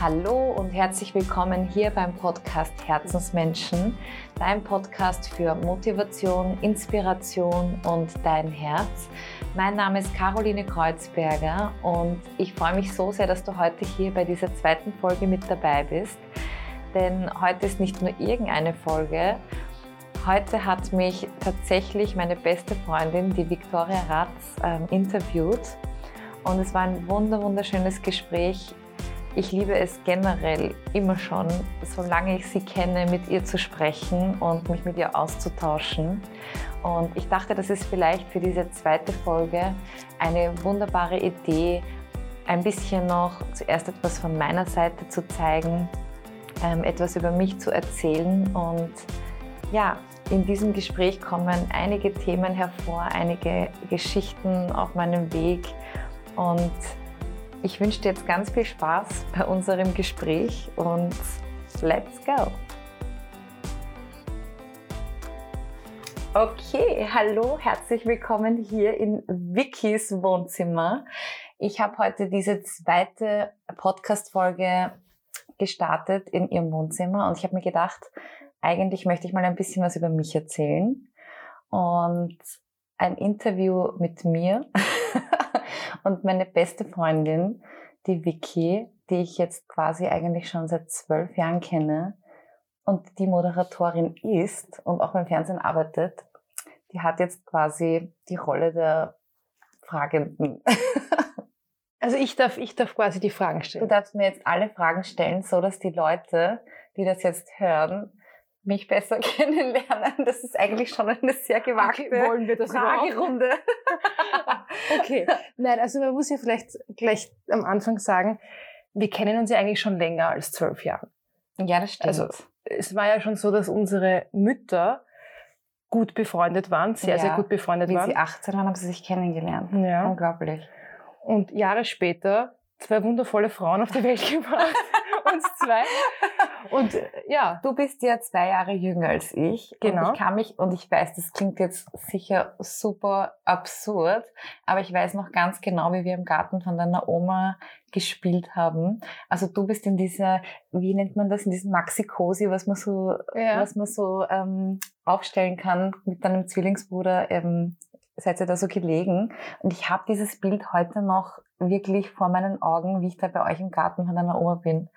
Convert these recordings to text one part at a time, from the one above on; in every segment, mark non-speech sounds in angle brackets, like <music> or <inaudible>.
Hallo und herzlich willkommen hier beim Podcast Herzensmenschen, dein Podcast für Motivation, Inspiration und dein Herz. Mein Name ist Caroline Kreuzberger und ich freue mich so sehr, dass du heute hier bei dieser zweiten Folge mit dabei bist. Denn heute ist nicht nur irgendeine Folge, Heute hat mich tatsächlich meine beste Freundin, die Viktoria Ratz, ähm, interviewt. Und es war ein wunder, wunderschönes Gespräch. Ich liebe es generell immer schon, solange ich sie kenne, mit ihr zu sprechen und mich mit ihr auszutauschen. Und ich dachte, das ist vielleicht für diese zweite Folge eine wunderbare Idee, ein bisschen noch zuerst etwas von meiner Seite zu zeigen, ähm, etwas über mich zu erzählen und ja, in diesem Gespräch kommen einige Themen hervor, einige Geschichten auf meinem Weg und ich wünsche dir jetzt ganz viel Spaß bei unserem Gespräch und let's go! Okay, hallo, herzlich willkommen hier in Vickys Wohnzimmer. Ich habe heute diese zweite Podcast-Folge gestartet in ihrem Wohnzimmer und ich habe mir gedacht, eigentlich möchte ich mal ein bisschen was über mich erzählen und ein Interview mit mir <laughs> und meine beste Freundin, die Vicky, die ich jetzt quasi eigentlich schon seit zwölf Jahren kenne und die Moderatorin ist und auch beim Fernsehen arbeitet, die hat jetzt quasi die Rolle der Fragenden. <laughs> Also ich darf, ich darf quasi die Fragen stellen. Du darfst mir jetzt alle Fragen stellen, so dass die Leute, die das jetzt hören, mich besser <laughs> kennenlernen. Das ist eigentlich schon eine sehr gewagte okay, wollen wir das Fragerunde. <laughs> okay, nein, also man muss ja vielleicht gleich am Anfang sagen, wir kennen uns ja eigentlich schon länger als zwölf Jahre. Ja, das stimmt. Also es war ja schon so, dass unsere Mütter gut befreundet waren, sehr, ja, sehr gut befreundet wie waren. Wie sie 18 waren, haben sie sich kennengelernt. Ja. Unglaublich. Und Jahre später zwei wundervolle Frauen auf die Welt <laughs> gebracht. Uns zwei. Und äh, ja. Du bist ja zwei Jahre jünger als ich. Genau. Und ich kann mich, und ich weiß, das klingt jetzt sicher super absurd, aber ich weiß noch ganz genau, wie wir im Garten von deiner Oma gespielt haben. Also du bist in dieser, wie nennt man das, in diesem Maxi-Cosi, was man so, ja. was man so ähm, aufstellen kann mit deinem Zwillingsbruder. Ähm, seid ihr da so gelegen. Und ich habe dieses Bild heute noch wirklich vor meinen Augen, wie ich da bei euch im Garten von deiner Oma bin.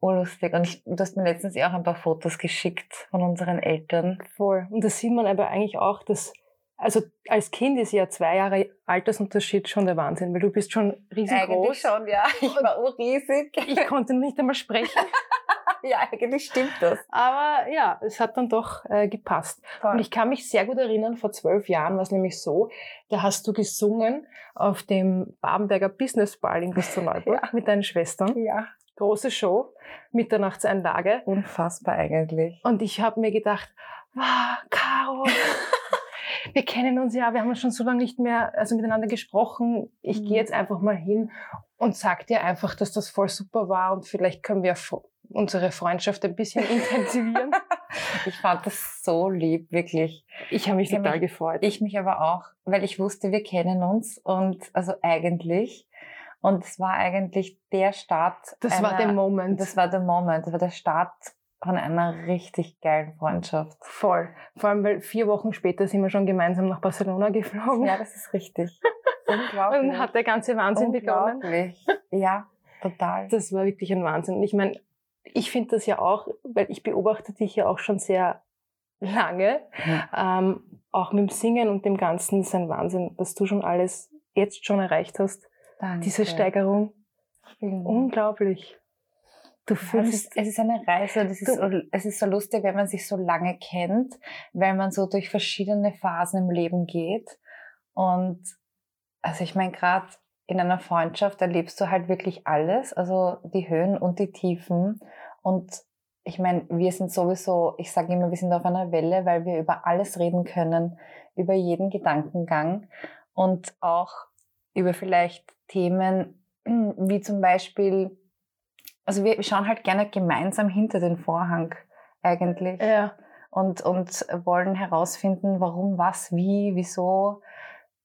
Oh, lustig. Und ich, du hast mir letztens auch ein paar Fotos geschickt von unseren Eltern. Voll. Und da sieht man aber eigentlich auch, dass, also als Kind ist ja zwei Jahre Altersunterschied schon der Wahnsinn, weil du bist schon riesengroß. Eigentlich schon, ja. <laughs> Ich war urriesig. Ich konnte nicht einmal sprechen. <laughs> ja, eigentlich stimmt das. Aber ja, es hat dann doch äh, gepasst. Voll. Und ich kann mich sehr gut erinnern, vor zwölf Jahren war es nämlich so, da hast du gesungen auf dem Babenberger Business Ball in Klosterneuburg <laughs> ja. mit deinen Schwestern. Ja große Show, Mitternachtseinlage. Unfassbar eigentlich. Und ich habe mir gedacht, wow, Caro, <laughs> wir kennen uns ja, wir haben uns schon so lange nicht mehr also miteinander gesprochen. Ich mhm. gehe jetzt einfach mal hin und sag dir einfach, dass das voll super war und vielleicht können wir unsere Freundschaft ein bisschen <laughs> intensivieren. ich fand das so lieb, wirklich. Ich habe mich ich total mich, gefreut. Ich mich aber auch, weil ich wusste, wir kennen uns und also eigentlich und es war eigentlich der Start. Das einer, war der Moment. Das war der Moment. Das war der Start von einer richtig geilen Freundschaft. Voll. Vor allem, weil vier Wochen später sind wir schon gemeinsam nach Barcelona geflogen. Ja, das ist richtig. <laughs> Unglaublich. Und hat der ganze Wahnsinn begonnen. Unglaublich. Ja, total. Das war wirklich ein Wahnsinn. Ich meine, ich finde das ja auch, weil ich beobachte dich ja auch schon sehr lange. Ja. Ähm, auch mit dem Singen und dem Ganzen ist ein Wahnsinn, was du schon alles jetzt schon erreicht hast. Danke. Diese Steigerung. Vielen Unglaublich. Du fühlst, es, ist, es ist eine Reise, das ist, so, es ist so lustig, wenn man sich so lange kennt, weil man so durch verschiedene Phasen im Leben geht. Und also ich meine, gerade in einer Freundschaft erlebst du halt wirklich alles, also die Höhen und die Tiefen. Und ich meine, wir sind sowieso, ich sage immer, wir sind auf einer Welle, weil wir über alles reden können, über jeden Gedankengang und auch über vielleicht Themen <clears throat> wie zum Beispiel, also wir schauen halt gerne gemeinsam hinter den Vorhang eigentlich. Ja. Und, und wollen herausfinden, warum, was, wie, wieso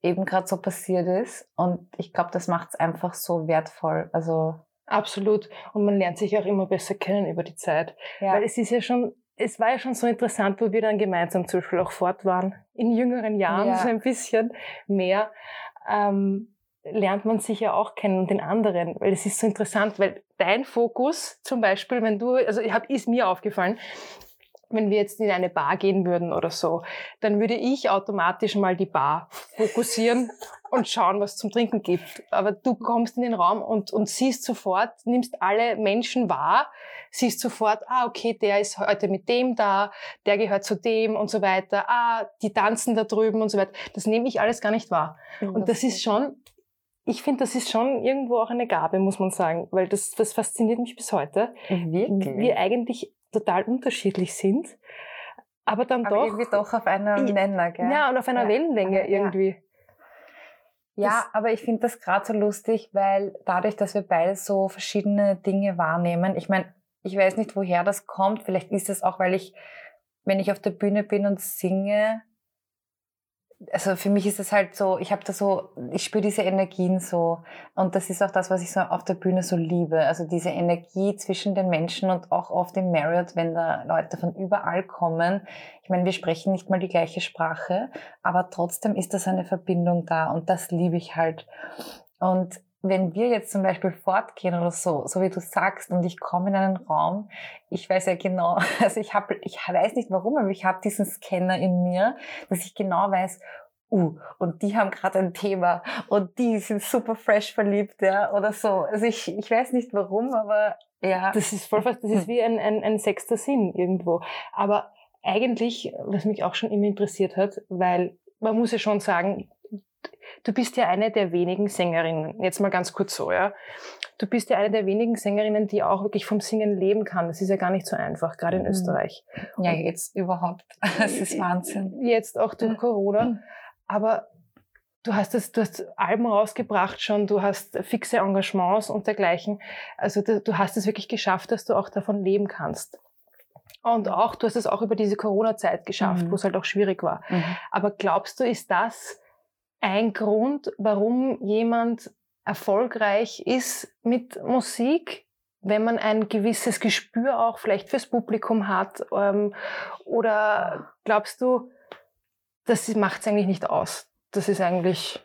eben gerade so passiert ist. Und ich glaube, das macht es einfach so wertvoll. Also Absolut. Und man lernt sich auch immer besser kennen über die Zeit. Ja. Weil es ist ja schon, es war ja schon so interessant, wo wir dann gemeinsam zum Beispiel auch fort waren, in jüngeren Jahren ja. so ein bisschen mehr. Ähm, lernt man sich ja auch kennen und den anderen, weil es ist so interessant, weil dein Fokus zum Beispiel, wenn du, also ich hab, ist mir aufgefallen, wenn wir jetzt in eine Bar gehen würden oder so, dann würde ich automatisch mal die Bar fokussieren <laughs> und schauen, was zum Trinken gibt. Aber du kommst in den Raum und, und siehst sofort, nimmst alle Menschen wahr, siehst sofort, ah, okay, der ist heute mit dem da, der gehört zu dem und so weiter, ah, die tanzen da drüben und so weiter. Das nehme ich alles gar nicht wahr. und das ist schon, ich finde, das ist schon irgendwo auch eine Gabe, muss man sagen, weil das, das fasziniert mich bis heute. Wirklich? Wir eigentlich total unterschiedlich sind, aber dann aber doch. Irgendwie doch auf einer Nenner, gell? Ja, und auf einer ja. Wellenlänge irgendwie. Ja, ja aber ich finde das gerade so lustig, weil dadurch, dass wir beide so verschiedene Dinge wahrnehmen, ich meine, ich weiß nicht, woher das kommt. Vielleicht ist es auch, weil ich, wenn ich auf der Bühne bin und singe, also für mich ist es halt so, ich habe da so, ich spüre diese Energien so und das ist auch das, was ich so auf der Bühne so liebe. Also diese Energie zwischen den Menschen und auch auf dem Marriott, wenn da Leute von überall kommen. Ich meine, wir sprechen nicht mal die gleiche Sprache, aber trotzdem ist das eine Verbindung da und das liebe ich halt. Und wenn wir jetzt zum Beispiel fortgehen oder so, so wie du sagst, und ich komme in einen Raum, ich weiß ja genau, <laughs> also ich habe, ich weiß nicht warum, aber ich habe diesen Scanner in mir, dass ich genau weiß, uh, und die haben gerade ein Thema und die sind super fresh verliebt, ja, oder so. Also ich, ich weiß nicht warum, aber ja. Das ist voll fast, das ist wie ein, ein, ein sechster Sinn irgendwo. Aber eigentlich, was mich auch schon immer interessiert hat, weil man muss ja schon sagen, du bist ja eine der wenigen Sängerinnen, jetzt mal ganz kurz so, ja. Du bist ja eine der wenigen Sängerinnen, die auch wirklich vom Singen leben kann. Das ist ja gar nicht so einfach, gerade in mhm. Österreich. Ja, jetzt überhaupt. <laughs> Das ist Wahnsinn. Jetzt auch durch Corona. Aber du hast das, du hast Alben rausgebracht schon, du hast fixe Engagements und dergleichen. Also du, du hast es wirklich geschafft, dass du auch davon leben kannst. Und auch, du hast es auch über diese Corona-Zeit geschafft, mhm. wo es halt auch schwierig war. Mhm. Aber glaubst du, ist das ein Grund, warum jemand erfolgreich ist mit Musik, wenn man ein gewisses Gespür auch vielleicht fürs Publikum hat? Ähm, oder glaubst du, das macht es eigentlich nicht aus? Das ist eigentlich.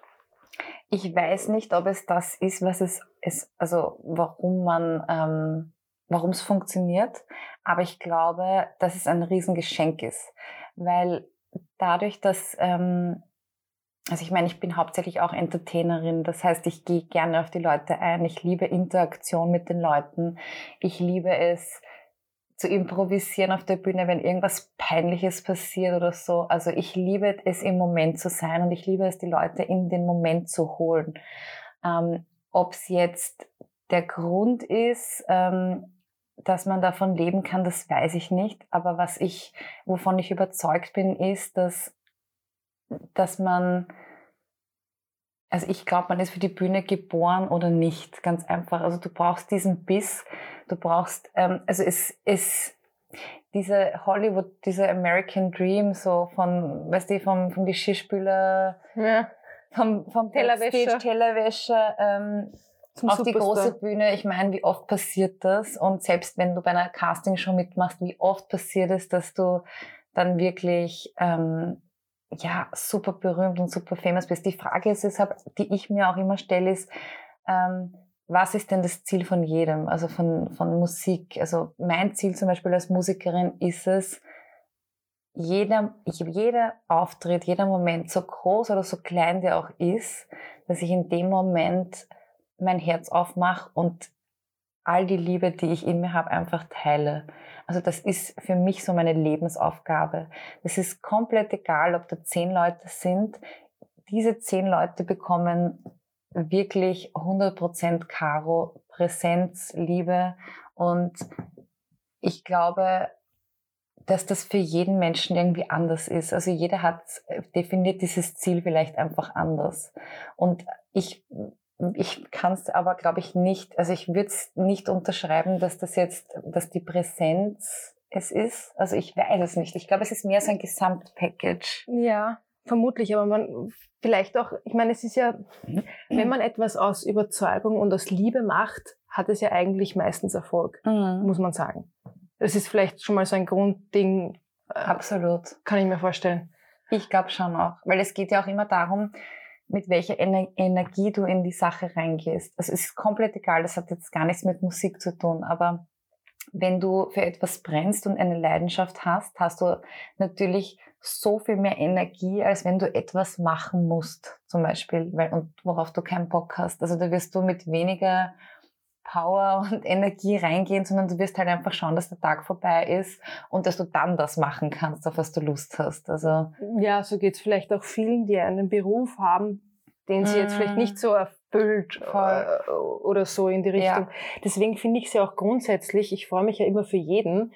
Ich weiß nicht, ob es das ist, was es ist, also warum man, ähm, warum es funktioniert. Aber ich glaube, dass es ein Riesengeschenk ist, weil dadurch, dass ähm, also ich meine, ich bin hauptsächlich auch Entertainerin. Das heißt, ich gehe gerne auf die Leute ein. Ich liebe Interaktion mit den Leuten. Ich liebe es zu improvisieren auf der Bühne, wenn irgendwas Peinliches passiert oder so. Also ich liebe es im Moment zu sein und ich liebe es, die Leute in den Moment zu holen. Ähm, Ob es jetzt der Grund ist, ähm, dass man davon leben kann, das weiß ich nicht. Aber was ich, wovon ich überzeugt bin, ist, dass dass man, also ich glaube, man ist für die Bühne geboren oder nicht, ganz einfach. Also du brauchst diesen Biss, du brauchst, ähm, also es ist diese Hollywood, diese American Dream, so von, weißt du, vom, vom Geschirrspüler, ja. vom, vom Tellerwäscher, Tellerwäscher ähm, auf Superstar. die große Bühne. Ich meine, wie oft passiert das? Und selbst wenn du bei einer Castingshow mitmachst, wie oft passiert es, dass du dann wirklich ähm, ja, super berühmt und super famous bist. Die Frage ist deshalb, die ich mir auch immer stelle, ist, ähm, was ist denn das Ziel von jedem, also von, von Musik? Also mein Ziel zum Beispiel als Musikerin ist es, jeder, jeder Auftritt, jeder Moment, so groß oder so klein der auch ist, dass ich in dem Moment mein Herz aufmache und all die Liebe, die ich in mir habe, einfach teile. Also das ist für mich so meine Lebensaufgabe. Es ist komplett egal, ob da zehn Leute sind. Diese zehn Leute bekommen wirklich 100% Caro, Präsenz, Liebe und ich glaube, dass das für jeden Menschen irgendwie anders ist. Also jeder hat definiert dieses Ziel vielleicht einfach anders. Und ich ich kann es aber, glaube ich, nicht, also ich würde es nicht unterschreiben, dass das jetzt, dass die Präsenz es ist. Also ich weiß es nicht. Ich glaube, es ist mehr so ein Gesamtpackage. Ja, vermutlich, aber man vielleicht auch, ich meine, es ist ja, wenn man etwas aus Überzeugung und aus Liebe macht, hat es ja eigentlich meistens Erfolg, mhm. muss man sagen. Das ist vielleicht schon mal so ein Grundding. Äh, Absolut. Kann ich mir vorstellen. Ich glaube schon auch, weil es geht ja auch immer darum, mit welcher Ener Energie du in die Sache reingehst. Also es ist komplett egal, das hat jetzt gar nichts mit Musik zu tun, aber wenn du für etwas brennst und eine Leidenschaft hast, hast du natürlich so viel mehr Energie, als wenn du etwas machen musst, zum Beispiel, weil, und worauf du keinen Bock hast. Also da wirst du mit weniger Power <laughs> und Energie reingehen, sondern du wirst halt einfach schauen, dass der Tag vorbei ist und dass du dann das machen kannst, auf was du Lust hast. Also ja, so geht es vielleicht auch vielen, die einen Beruf haben, den sie jetzt vielleicht nicht mm. so erfüllt. Äh, oder so in die Richtung. Ja. Deswegen finde ich es ja auch grundsätzlich, ich freue mich ja immer für jeden,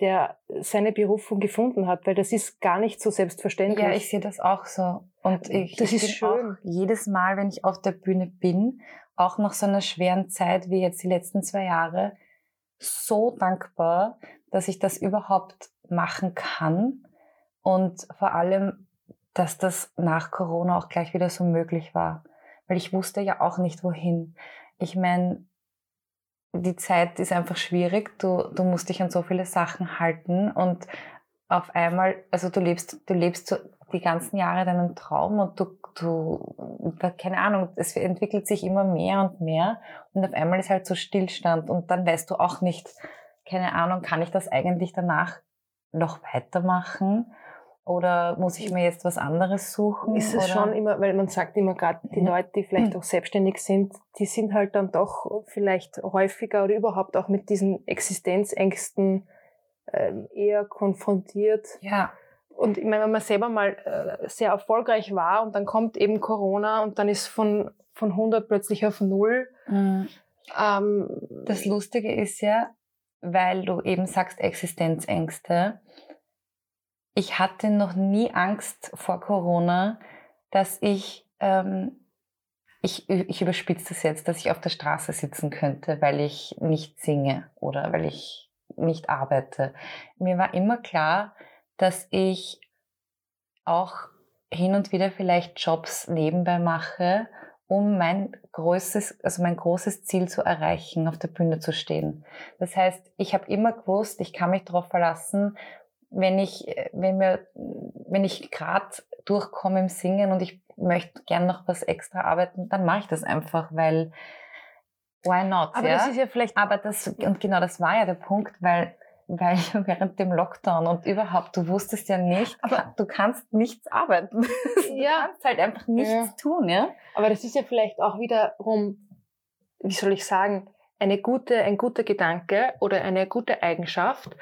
der seine Berufung gefunden hat, weil das ist gar nicht so selbstverständlich. Ja, ich sehe das auch so. Und ich, das ich ist schön. jedes Mal, wenn ich auf der Bühne bin, auch nach so einer schweren Zeit wie jetzt die letzten zwei Jahre, so dankbar, dass ich das überhaupt machen kann und vor allem, dass das nach Corona auch gleich wieder so möglich war, weil ich wusste ja auch nicht wohin. Ich meine, die Zeit ist einfach schwierig. Du, du musst dich an so viele Sachen halten und auf einmal, also du lebst, du lebst so die ganzen Jahre deinen Traum und du, du, keine Ahnung, es entwickelt sich immer mehr und mehr und auf einmal ist halt so Stillstand und dann weißt du auch nicht, keine Ahnung, kann ich das eigentlich danach noch weitermachen? Oder muss ich mir jetzt was anderes suchen? Ist es oder? schon immer, weil man sagt immer gerade, die Leute, die vielleicht auch selbstständig sind, die sind halt dann doch vielleicht häufiger oder überhaupt auch mit diesen Existenzängsten ähm, eher konfrontiert. Ja. Und ich meine, wenn man selber mal äh, sehr erfolgreich war und dann kommt eben Corona und dann ist von, von 100 plötzlich auf null. Mhm. Ähm, das Lustige ist ja, weil du eben sagst Existenzängste, ich hatte noch nie Angst vor Corona, dass ich, ähm, ich, ich überspitze das jetzt, dass ich auf der Straße sitzen könnte, weil ich nicht singe oder weil ich nicht arbeite. Mir war immer klar, dass ich auch hin und wieder vielleicht Jobs nebenbei mache, um mein größtes, also mein großes Ziel zu erreichen, auf der Bühne zu stehen. Das heißt, ich habe immer gewusst, ich kann mich darauf verlassen, wenn ich, wenn mir, wenn ich gerade durchkomme im Singen und ich möchte gern noch was extra arbeiten, dann mache ich das einfach, weil why not? Aber ja? das ist ja vielleicht. Aber das, und genau das war ja der Punkt, weil, weil <laughs> während dem Lockdown und überhaupt, du wusstest ja nicht, aber du kannst nichts arbeiten. <laughs> Ja. Du kannst halt einfach nichts ja. tun, ja. Aber das ist ja vielleicht auch wiederum, wie soll ich sagen, eine gute, ein guter Gedanke oder eine gute Eigenschaft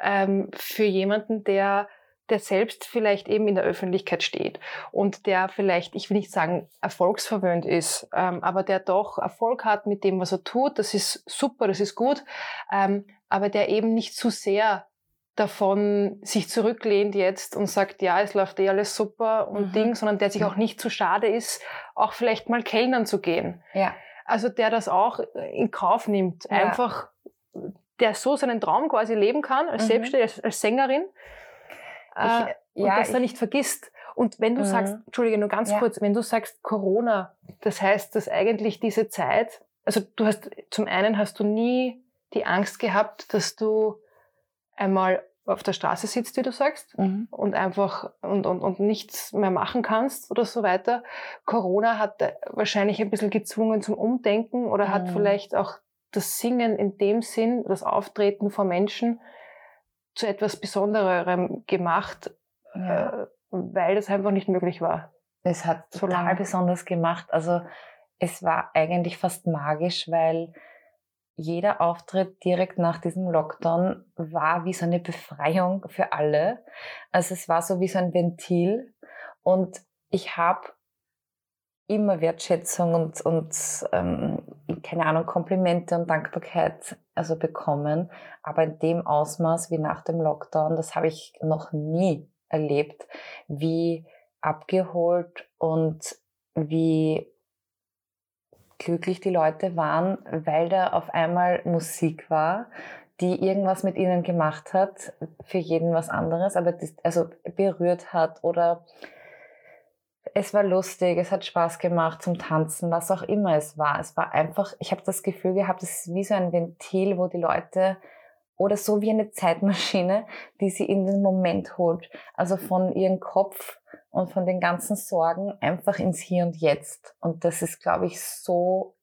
ähm, für jemanden, der der selbst vielleicht eben in der Öffentlichkeit steht und der vielleicht, ich will nicht sagen, erfolgsverwöhnt ist, ähm, aber der doch Erfolg hat mit dem, was er tut. Das ist super, das ist gut, ähm, aber der eben nicht zu sehr davon sich zurücklehnt jetzt und sagt, ja, es läuft eh alles super und mhm. Ding, sondern der sich auch nicht zu schade ist, auch vielleicht mal Kellnern zu gehen. Ja. Also der das auch in Kauf nimmt, ja. einfach, der so seinen Traum quasi leben kann, als mhm. Selbstständige, als, als, Sängerin, ich, äh, und ja, das er nicht vergisst. Und wenn du mhm. sagst, Entschuldige, nur ganz ja. kurz, wenn du sagst Corona, das heißt, dass eigentlich diese Zeit, also du hast, zum einen hast du nie die Angst gehabt, dass du einmal auf der Straße sitzt, wie du sagst, mhm. und einfach und, und, und nichts mehr machen kannst oder so weiter. Corona hat wahrscheinlich ein bisschen gezwungen zum Umdenken oder mhm. hat vielleicht auch das Singen in dem Sinn, das Auftreten vor Menschen zu etwas Besondererem gemacht, ja. äh, weil das einfach nicht möglich war. Es hat so total lange. besonders gemacht. Also es war eigentlich fast magisch, weil jeder Auftritt direkt nach diesem Lockdown war wie so eine Befreiung für alle. Also es war so wie so ein Ventil und ich habe immer Wertschätzung und, und ähm, keine Ahnung, Komplimente und Dankbarkeit also bekommen. Aber in dem Ausmaß wie nach dem Lockdown, das habe ich noch nie erlebt, wie abgeholt und wie glücklich die Leute waren, weil da auf einmal Musik war, die irgendwas mit ihnen gemacht hat, für jeden was anderes, aber das, also berührt hat oder es war lustig, es hat Spaß gemacht zum Tanzen, was auch immer es war. Es war einfach, ich habe das Gefühl gehabt, es ist wie so ein Ventil, wo die Leute oder so wie eine Zeitmaschine, die sie in den Moment holt. Also von ihrem Kopf und von den ganzen Sorgen einfach ins Hier und Jetzt. Und das ist, glaube ich, so,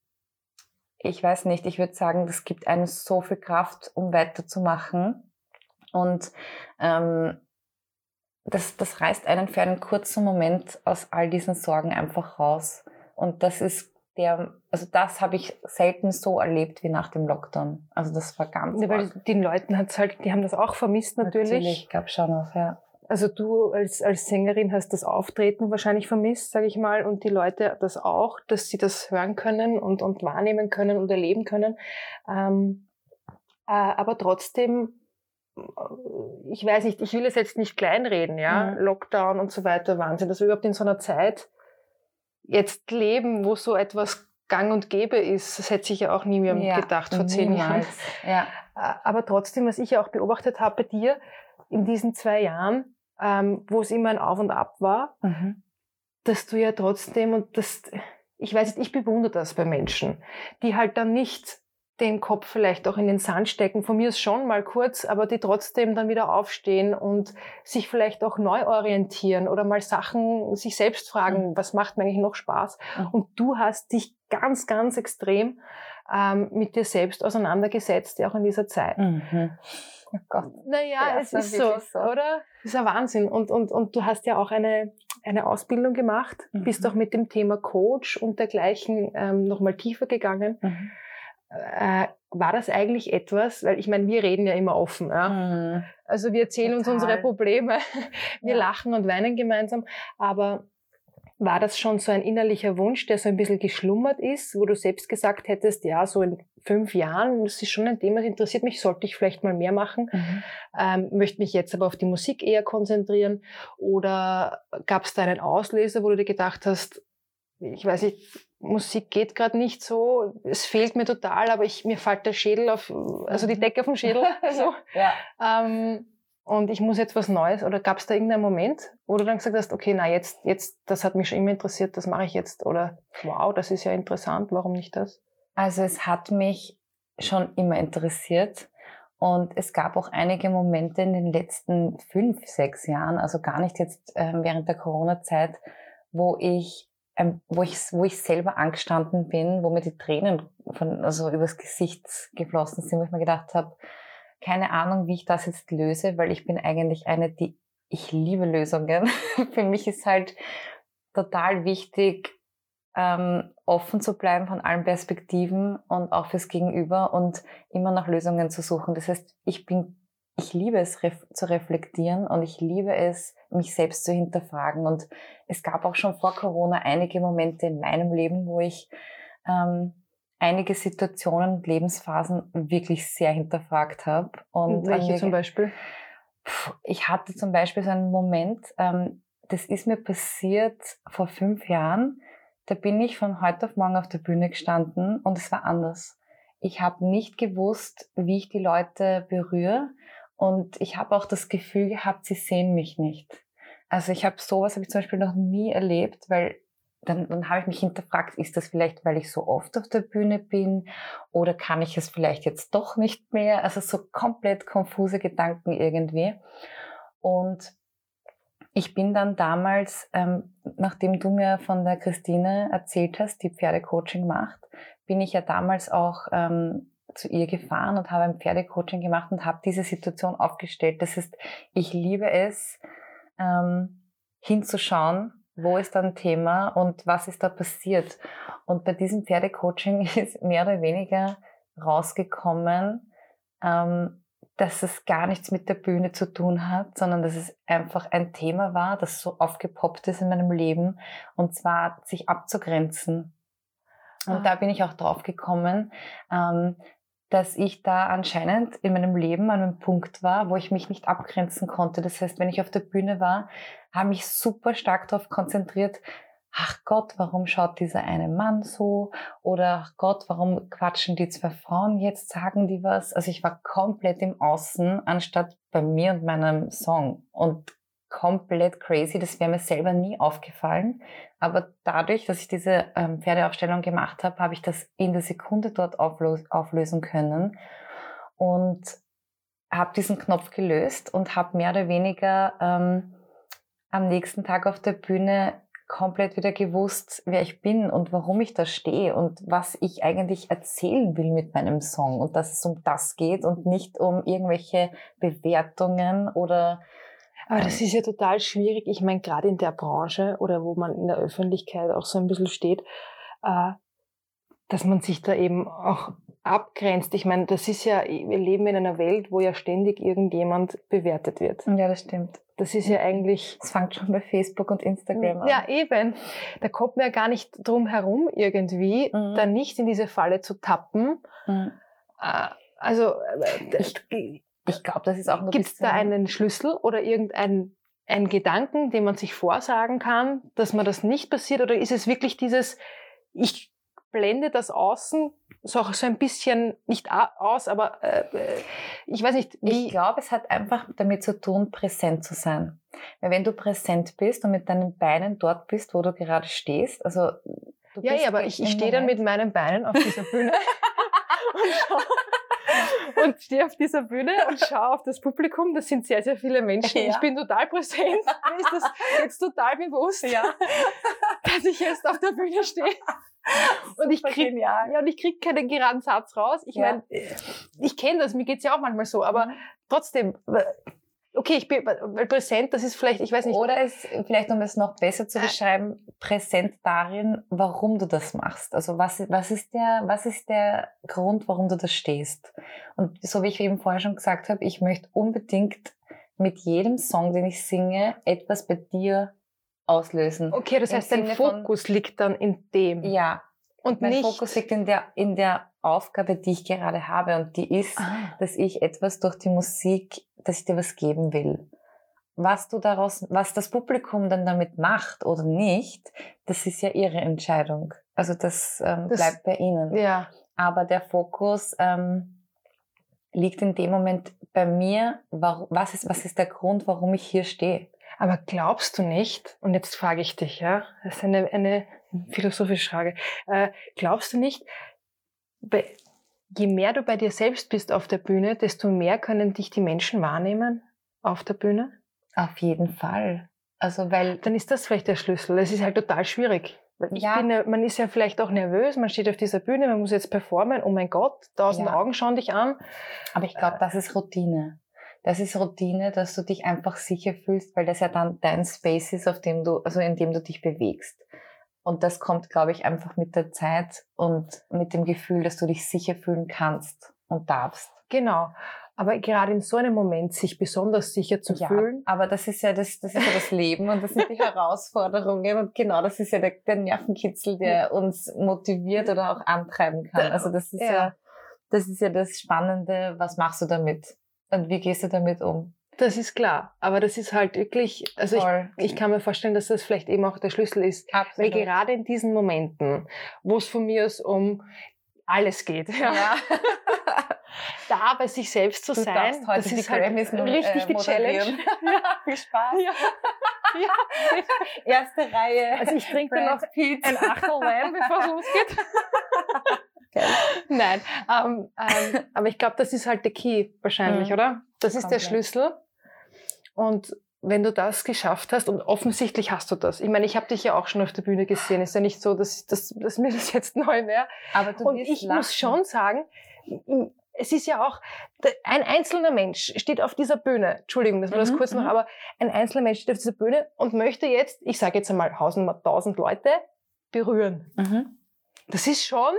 ich weiß nicht, ich würde sagen, das gibt einem so viel Kraft, um weiterzumachen. Und ähm, das, das reißt einen für einen kurzen Moment aus all diesen Sorgen einfach raus. Und das ist der, also das habe ich selten so erlebt wie nach dem Lockdown. Also das war ganz. Ja, weil den Leuten hat's halt, die haben das auch vermisst natürlich. Natürlich, gab schon noch, ja. Also du als, als Sängerin hast das Auftreten wahrscheinlich vermisst, sage ich mal, und die Leute das auch, dass sie das hören können und, und wahrnehmen können und erleben können. Ähm, äh, aber trotzdem ich weiß nicht, ich will es jetzt nicht kleinreden, ja, mhm. Lockdown und so weiter, Wahnsinn, dass wir überhaupt in so einer Zeit jetzt leben, wo so etwas gang und gäbe ist, das hätte ich ja auch nie mehr ja, gedacht vor zehn Jahren. Ja. Aber trotzdem, was ich ja auch beobachtet habe bei dir in diesen zwei Jahren, ähm, wo es immer ein Auf und Ab war, mhm. dass du ja trotzdem, und das, ich weiß nicht, ich bewundere das bei Menschen, die halt dann nicht den Kopf vielleicht auch in den Sand stecken. Von mir ist schon mal kurz, aber die trotzdem dann wieder aufstehen und sich vielleicht auch neu orientieren oder mal Sachen sich selbst fragen, mhm. was macht mir eigentlich noch Spaß? Mhm. Und du hast dich ganz, ganz extrem ähm, mit dir selbst auseinandergesetzt, ja auch in dieser Zeit. Mhm. Oh Gott. Naja, ja, es ist so, so, oder? Das ist ein Wahnsinn. Und, und, und du hast ja auch eine, eine Ausbildung gemacht, mhm. bist auch mit dem Thema Coach und dergleichen ähm, nochmal tiefer gegangen. Mhm äh, war das eigentlich etwas, weil ich meine, wir reden ja immer offen. Ja? Mhm. Also wir erzählen Total. uns unsere Probleme, <laughs> wir ja. lachen und weinen gemeinsam, aber war das schon so ein innerlicher Wunsch, der so ein bisschen geschlummert ist, wo du selbst gesagt hättest, ja, so in fünf Jahren, das ist schon ein Thema, das interessiert mich, sollte ich vielleicht mal mehr machen, mhm. ähm, möchte mich jetzt aber auf die Musik eher konzentrieren oder gab es da einen Auslöser, wo du dir gedacht hast, ich weiß nicht, Musik geht gerade nicht so, es fehlt mir total, aber ich, mir fällt der Schädel auf, also die mhm. Decke vom Schädel. <laughs> so. ja. Ähm, und ich muss jetzt was Neues. Oder gab es da irgendeinen Moment, wo du dann gesagt hast, okay, na jetzt, jetzt, das hat mich schon immer interessiert, das mache ich jetzt. Oder wow, das ist ja interessant, warum nicht das? Also es hat mich schon immer interessiert. Und es gab auch einige Momente in den letzten fünf, sechs Jahren, also gar nicht jetzt äh, während der Corona-Zeit, wo ich ähm, wo, ich, wo ich selber angestanden bin, wo mir die Tränen von, also übers Gesicht geflossen sind, wo ich mir gedacht habe, keine Ahnung, wie ich das jetzt löse, weil ich bin eigentlich eine, die ich liebe Lösungen. <laughs> Für mich ist halt total wichtig, ähm, offen zu bleiben von allen Perspektiven und auch fürs Gegenüber und immer nach Lösungen zu suchen. Das heißt, ich bin ich liebe es ref zu reflektieren und ich liebe es, mich selbst zu hinterfragen. Und es gab auch schon vor Corona einige Momente in meinem Leben, wo ich ähm, einige Situationen und Lebensphasen wirklich sehr hinterfragt habe. Und welche zum Beispiel? Ich hatte zum Beispiel so einen Moment, ähm, das ist mir passiert vor fünf Jahren. Da bin ich von heute auf morgen auf der Bühne gestanden und es war anders. Ich habe nicht gewusst, wie ich die Leute berühre und ich habe auch das Gefühl gehabt, sie sehen mich nicht. Also ich habe sowas habe ich zum Beispiel noch nie erlebt, weil dann, dann habe ich mich hinterfragt, ist das vielleicht, weil ich so oft auf der Bühne bin oder kann ich es vielleicht jetzt doch nicht mehr? Also so komplett konfuse Gedanken irgendwie. Und ich bin dann damals, ähm, nachdem du mir von der Christine erzählt hast, die Pferdecoaching macht, bin ich ja damals auch ähm, zu ihr gefahren und habe ein Pferdecoaching gemacht und habe diese Situation aufgestellt. Das heißt, ich liebe es, ähm, hinzuschauen, wo ist dann Thema und was ist da passiert. Und bei diesem Pferdecoaching <laughs> ist mehr oder weniger rausgekommen, ähm, dass es gar nichts mit der Bühne zu tun hat, sondern dass es einfach ein Thema war, das so aufgepoppt ist in meinem Leben, und zwar sich abzugrenzen. Und ah. da bin ich auch drauf gekommen, ähm, dass ich da anscheinend in meinem Leben an einem Punkt war, wo ich mich nicht abgrenzen konnte. Das heißt, wenn ich auf der Bühne war, habe ich super stark darauf konzentriert, ach Gott, warum schaut dieser eine Mann so? Oder ach Gott, warum quatschen die zwei Frauen jetzt, sagen die was? Also ich war komplett im Außen, anstatt bei mir und meinem Song. Und komplett crazy. Das wäre mir selber nie aufgefallen. Aber dadurch, dass ich diese ähm, Pferdeaufstellung gemacht habe, habe ich das in der Sekunde dort auflösen können und habe diesen Knopf gelöst und habe mehr oder weniger ähm, am nächsten Tag auf der Bühne komplett wieder gewusst, wer ich bin und warum ich da stehe und was ich eigentlich erzählen will mit meinem Song und dass es um das geht und nicht um irgendwelche Bewertungen oder aber das ist ja total schwierig. Ich meine, gerade in der Branche oder wo man in der Öffentlichkeit auch so ein bisschen steht, äh, dass man sich da eben auch abgrenzt. Ich meine, das ist ja, wir leben in einer Welt, wo ja ständig irgendjemand bewertet wird. Ja, das stimmt. Das ist ja eigentlich. Das fängt schon bei Facebook und Instagram an. Ja, eben. Da kommt man ja gar nicht drum herum, irgendwie, mhm. da nicht in diese Falle zu tappen. Mhm. Äh, also, äh, ich, ich glaube, das ist auch nur Gibt es da einen Schlüssel oder irgendeinen einen Gedanken, den man sich vorsagen kann, dass man das nicht passiert? Oder ist es wirklich dieses, ich blende das Außen so auch so ein bisschen nicht aus, aber äh, äh, ich weiß nicht, wie. Ich glaube, es hat einfach damit zu tun, präsent zu sein. Weil wenn du präsent bist und mit deinen Beinen dort bist, wo du gerade stehst, also du Ja, ja, aber ich, ich stehe dann mit meinen Beinen auf dieser Bühne <laughs> und schaue und stehe auf dieser Bühne und schaue auf das Publikum. Das sind sehr, sehr viele Menschen. Ja. Ich bin total präsent. Mir ist das jetzt total bewusst, ja. dass ich jetzt auf der Bühne stehe. Und ich krieg, ja, und ich krieg keinen geraden Satz raus. Ich ja. meine, ich kenne das, mir geht's ja auch manchmal so, aber mhm. trotzdem, okay, ich bin weil präsent, das ist vielleicht, ich weiß nicht. Oder es, vielleicht um es noch besser zu beschreiben, präsent darin, warum du das machst. Also was, was ist der, was ist der Grund, warum du das stehst? Und so wie ich eben vorher schon gesagt habe, ich möchte unbedingt mit jedem Song, den ich singe, etwas bei dir auslösen. Okay, das heißt, dein Fokus von, liegt dann in dem. Ja. Und mein nicht, Fokus liegt in der, in der Aufgabe, die ich gerade habe. Und die ist, ah. dass ich etwas durch die Musik, dass ich dir was geben will. Was du daraus, was das Publikum dann damit macht oder nicht, das ist ja ihre Entscheidung. Also das, ähm, das bleibt bei ihnen. Ja. Aber der Fokus ähm, liegt in dem Moment bei mir. Was ist, was ist der Grund, warum ich hier stehe? Aber glaubst du nicht, und jetzt frage ich dich, ja, das ist eine, eine philosophische Frage, äh, glaubst du nicht, je mehr du bei dir selbst bist auf der Bühne, desto mehr können dich die Menschen wahrnehmen auf der Bühne? Auf jeden Fall. Also weil dann ist das vielleicht der Schlüssel. Das ist halt total schwierig. Ich ja. bin, man ist ja vielleicht auch nervös, man steht auf dieser Bühne, man muss jetzt performen, oh mein Gott, tausend ja. Augen schauen dich an. Aber ich glaube, das ist Routine das ist Routine, dass du dich einfach sicher fühlst, weil das ja dann dein Space ist, auf dem du, also in dem du dich bewegst. Und das kommt, glaube ich, einfach mit der Zeit und mit dem Gefühl, dass du dich sicher fühlen kannst und darfst. Genau. Aber gerade in so einem Moment sich besonders sicher zu ja, fühlen. Aber das ist ja das, das ist ja das Leben und das sind die <laughs> Herausforderungen und genau das ist ja der, der Nervenkitzel, der uns motiviert oder auch antreiben kann. Also das ist ja. ja, das ist ja das Spannende. Was machst du damit? Und wie gehst du damit um? Das ist klar, aber das ist halt wirklich, also ich, ich, kann mir vorstellen, dass das vielleicht eben auch der Schlüssel ist. Absolut. Weil gerade in diesen Momenten, wo es von mir aus um alles geht, ja. ja. <laughs> da bei sich selbst zu du sein, das ist halt richtig äh, die Challenge. Ja. <laughs> Viel Spaß. Ja. ja. <laughs> Erste Reihe. Also ich trinke noch ein Achtel Wein, bevor es losgeht. Nein, ähm, ähm, aber ich glaube, das ist halt der Key wahrscheinlich, mhm. oder? Das ist der Schlüssel. Und wenn du das geschafft hast, und offensichtlich hast du das. Ich meine, ich habe dich ja auch schon auf der Bühne gesehen. Ist ja nicht so, dass, dass, dass mir das jetzt <laughs> neu wäre. Aber du und ich lachen. muss schon sagen, es ist ja auch, ein einzelner Mensch steht auf dieser Bühne, Entschuldigung, dass wir das mhm, kurz noch, mhm. aber ein einzelner Mensch steht auf dieser Bühne und möchte jetzt, ich sage jetzt einmal, tausend Leute berühren. Mhm. Das ist schon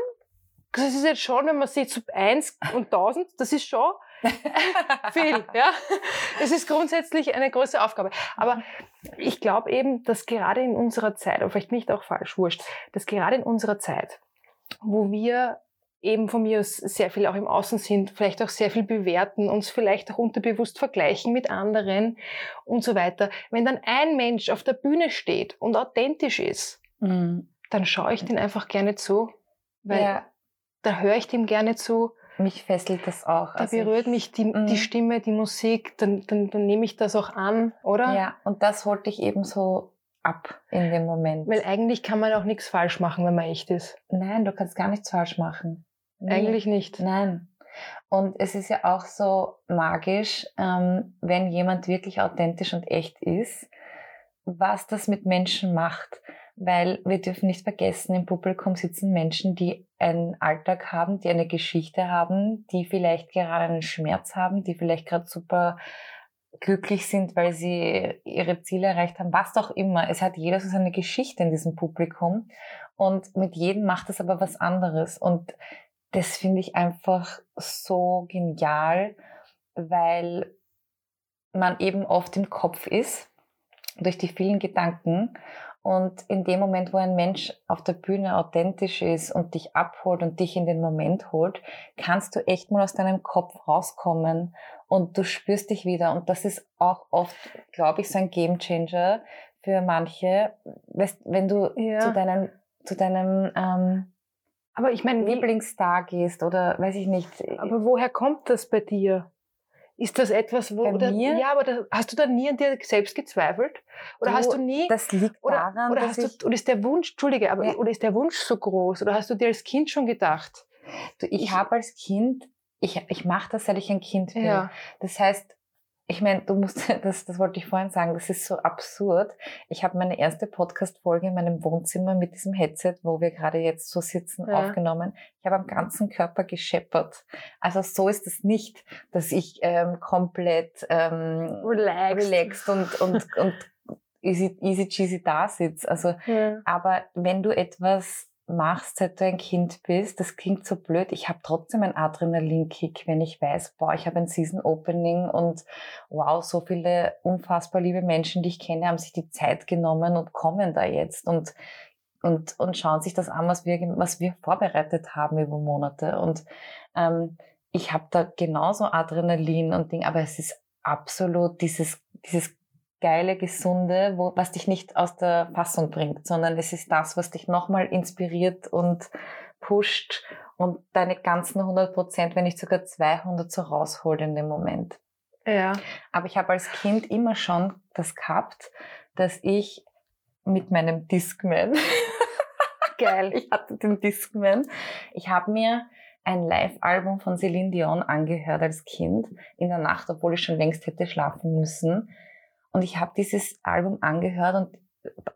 das ist jetzt schon, wenn man sieht, so eins und tausend, das ist schon viel, <laughs> ja. Es ist grundsätzlich eine große Aufgabe. Aber ich glaube eben, dass gerade in unserer Zeit, oder vielleicht nicht auch falsch, wurscht, dass gerade in unserer Zeit, wo wir eben von mir aus sehr viel auch im Außen sind, vielleicht auch sehr viel bewerten, uns vielleicht auch unterbewusst vergleichen mit anderen und so weiter. Wenn dann ein Mensch auf der Bühne steht und authentisch ist, mhm. dann schaue ich den einfach gerne zu, weil ja da höre ich dem gerne zu. Mich fesselt das auch. Da also berührt ich, mich die, die mhm. Stimme, die Musik, dann, dann, dann nehme ich das auch an, oder? Ja, und das holte ich eben so ab in dem Moment. Weil eigentlich kann man auch nichts falsch machen, wenn man echt ist. Nein, du kannst gar nichts falsch machen. Nee. Eigentlich nicht. Nein. Und es ist ja auch so magisch, ähm, wenn jemand wirklich authentisch und echt ist, was das mit Menschen macht. Weil wir dürfen nicht vergessen, im Publikum sitzen Menschen, die einen Alltag haben, die eine Geschichte haben, die vielleicht gerade einen Schmerz haben, die vielleicht gerade super glücklich sind, weil sie ihre Ziele erreicht haben, was auch immer. Es hat jeder so seine Geschichte in diesem Publikum und mit jedem macht es aber was anderes und das finde ich einfach so genial, weil man eben oft im Kopf ist durch die vielen Gedanken und in dem Moment, wo ein Mensch auf der Bühne authentisch ist und dich abholt und dich in den Moment holt, kannst du echt mal aus deinem Kopf rauskommen und du spürst dich wieder. Und das ist auch oft, glaube ich, so ein Gamechanger für manche, wenn du ja. zu deinem, zu deinem ähm, aber ich meine, Lieblingsstar gehst oder weiß ich nicht. Aber woher kommt das bei dir? Ist das etwas, wo oder, ja, aber da, hast du da nie an dir selbst gezweifelt? Oder du, hast du nie? Das liegt oder, daran, oder hast du, oder ist der Wunsch, Entschuldige, aber ja. oder ist der Wunsch so groß? Oder hast du dir als Kind schon gedacht? Du, ich, ich habe als Kind, ich, ich mache das, seit ich ein Kind bin. Ja. Das heißt, ich meine, du musst, <laughs> das, das wollte ich vorhin sagen, das ist so absurd. Ich habe meine erste Podcast-Folge in meinem Wohnzimmer mit diesem Headset, wo wir gerade jetzt so sitzen, ja. aufgenommen. Ich habe am ganzen Körper gescheppert. Also so ist es nicht, dass ich ähm, komplett ähm, relaxed. relaxed und, und, <laughs> und easy, easy cheesy da sitze. Also, ja. aber wenn du etwas machst, seit du ein Kind bist, das klingt so blöd, ich habe trotzdem einen Adrenalinkick, wenn ich weiß, boah, ich habe ein Season Opening und wow, so viele unfassbar liebe Menschen, die ich kenne, haben sich die Zeit genommen und kommen da jetzt und und, und schauen sich das an, was wir, was wir vorbereitet haben über Monate. Und ähm, ich habe da genauso Adrenalin und Ding, aber es ist absolut dieses, dieses geile, gesunde, wo, was dich nicht aus der Fassung bringt, sondern es ist das, was dich nochmal inspiriert und pusht und deine ganzen 100 Prozent, wenn nicht sogar 200 so rausholt in dem Moment. Ja. Aber ich habe als Kind immer schon das gehabt, dass ich mit meinem Discman, <laughs> geil, ich hatte den Discman, ich habe mir ein Live-Album von Celine Dion angehört als Kind in der Nacht, obwohl ich schon längst hätte schlafen müssen und ich habe dieses Album angehört und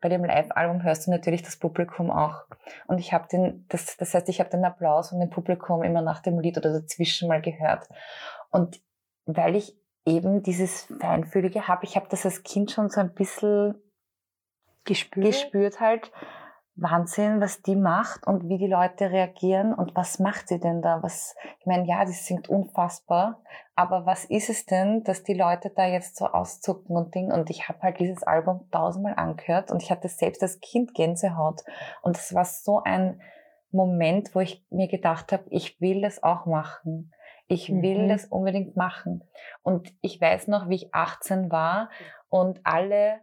bei dem Live-Album hörst du natürlich das Publikum auch. Und ich habe den, das, das heißt, ich habe den Applaus von dem Publikum immer nach dem Lied oder dazwischen mal gehört. Und weil ich eben dieses Feinfühlige habe, ich habe das als Kind schon so ein bisschen gespürt, gespürt halt, Wahnsinn, was die macht und wie die Leute reagieren und was macht sie denn da? Was, ich meine, ja, die singt unfassbar, aber was ist es denn, dass die Leute da jetzt so auszucken und Ding? Und ich habe halt dieses Album tausendmal angehört und ich hatte selbst als Kind Gänsehaut und es war so ein Moment, wo ich mir gedacht habe, ich will das auch machen. Ich will mhm. das unbedingt machen. Und ich weiß noch, wie ich 18 war und alle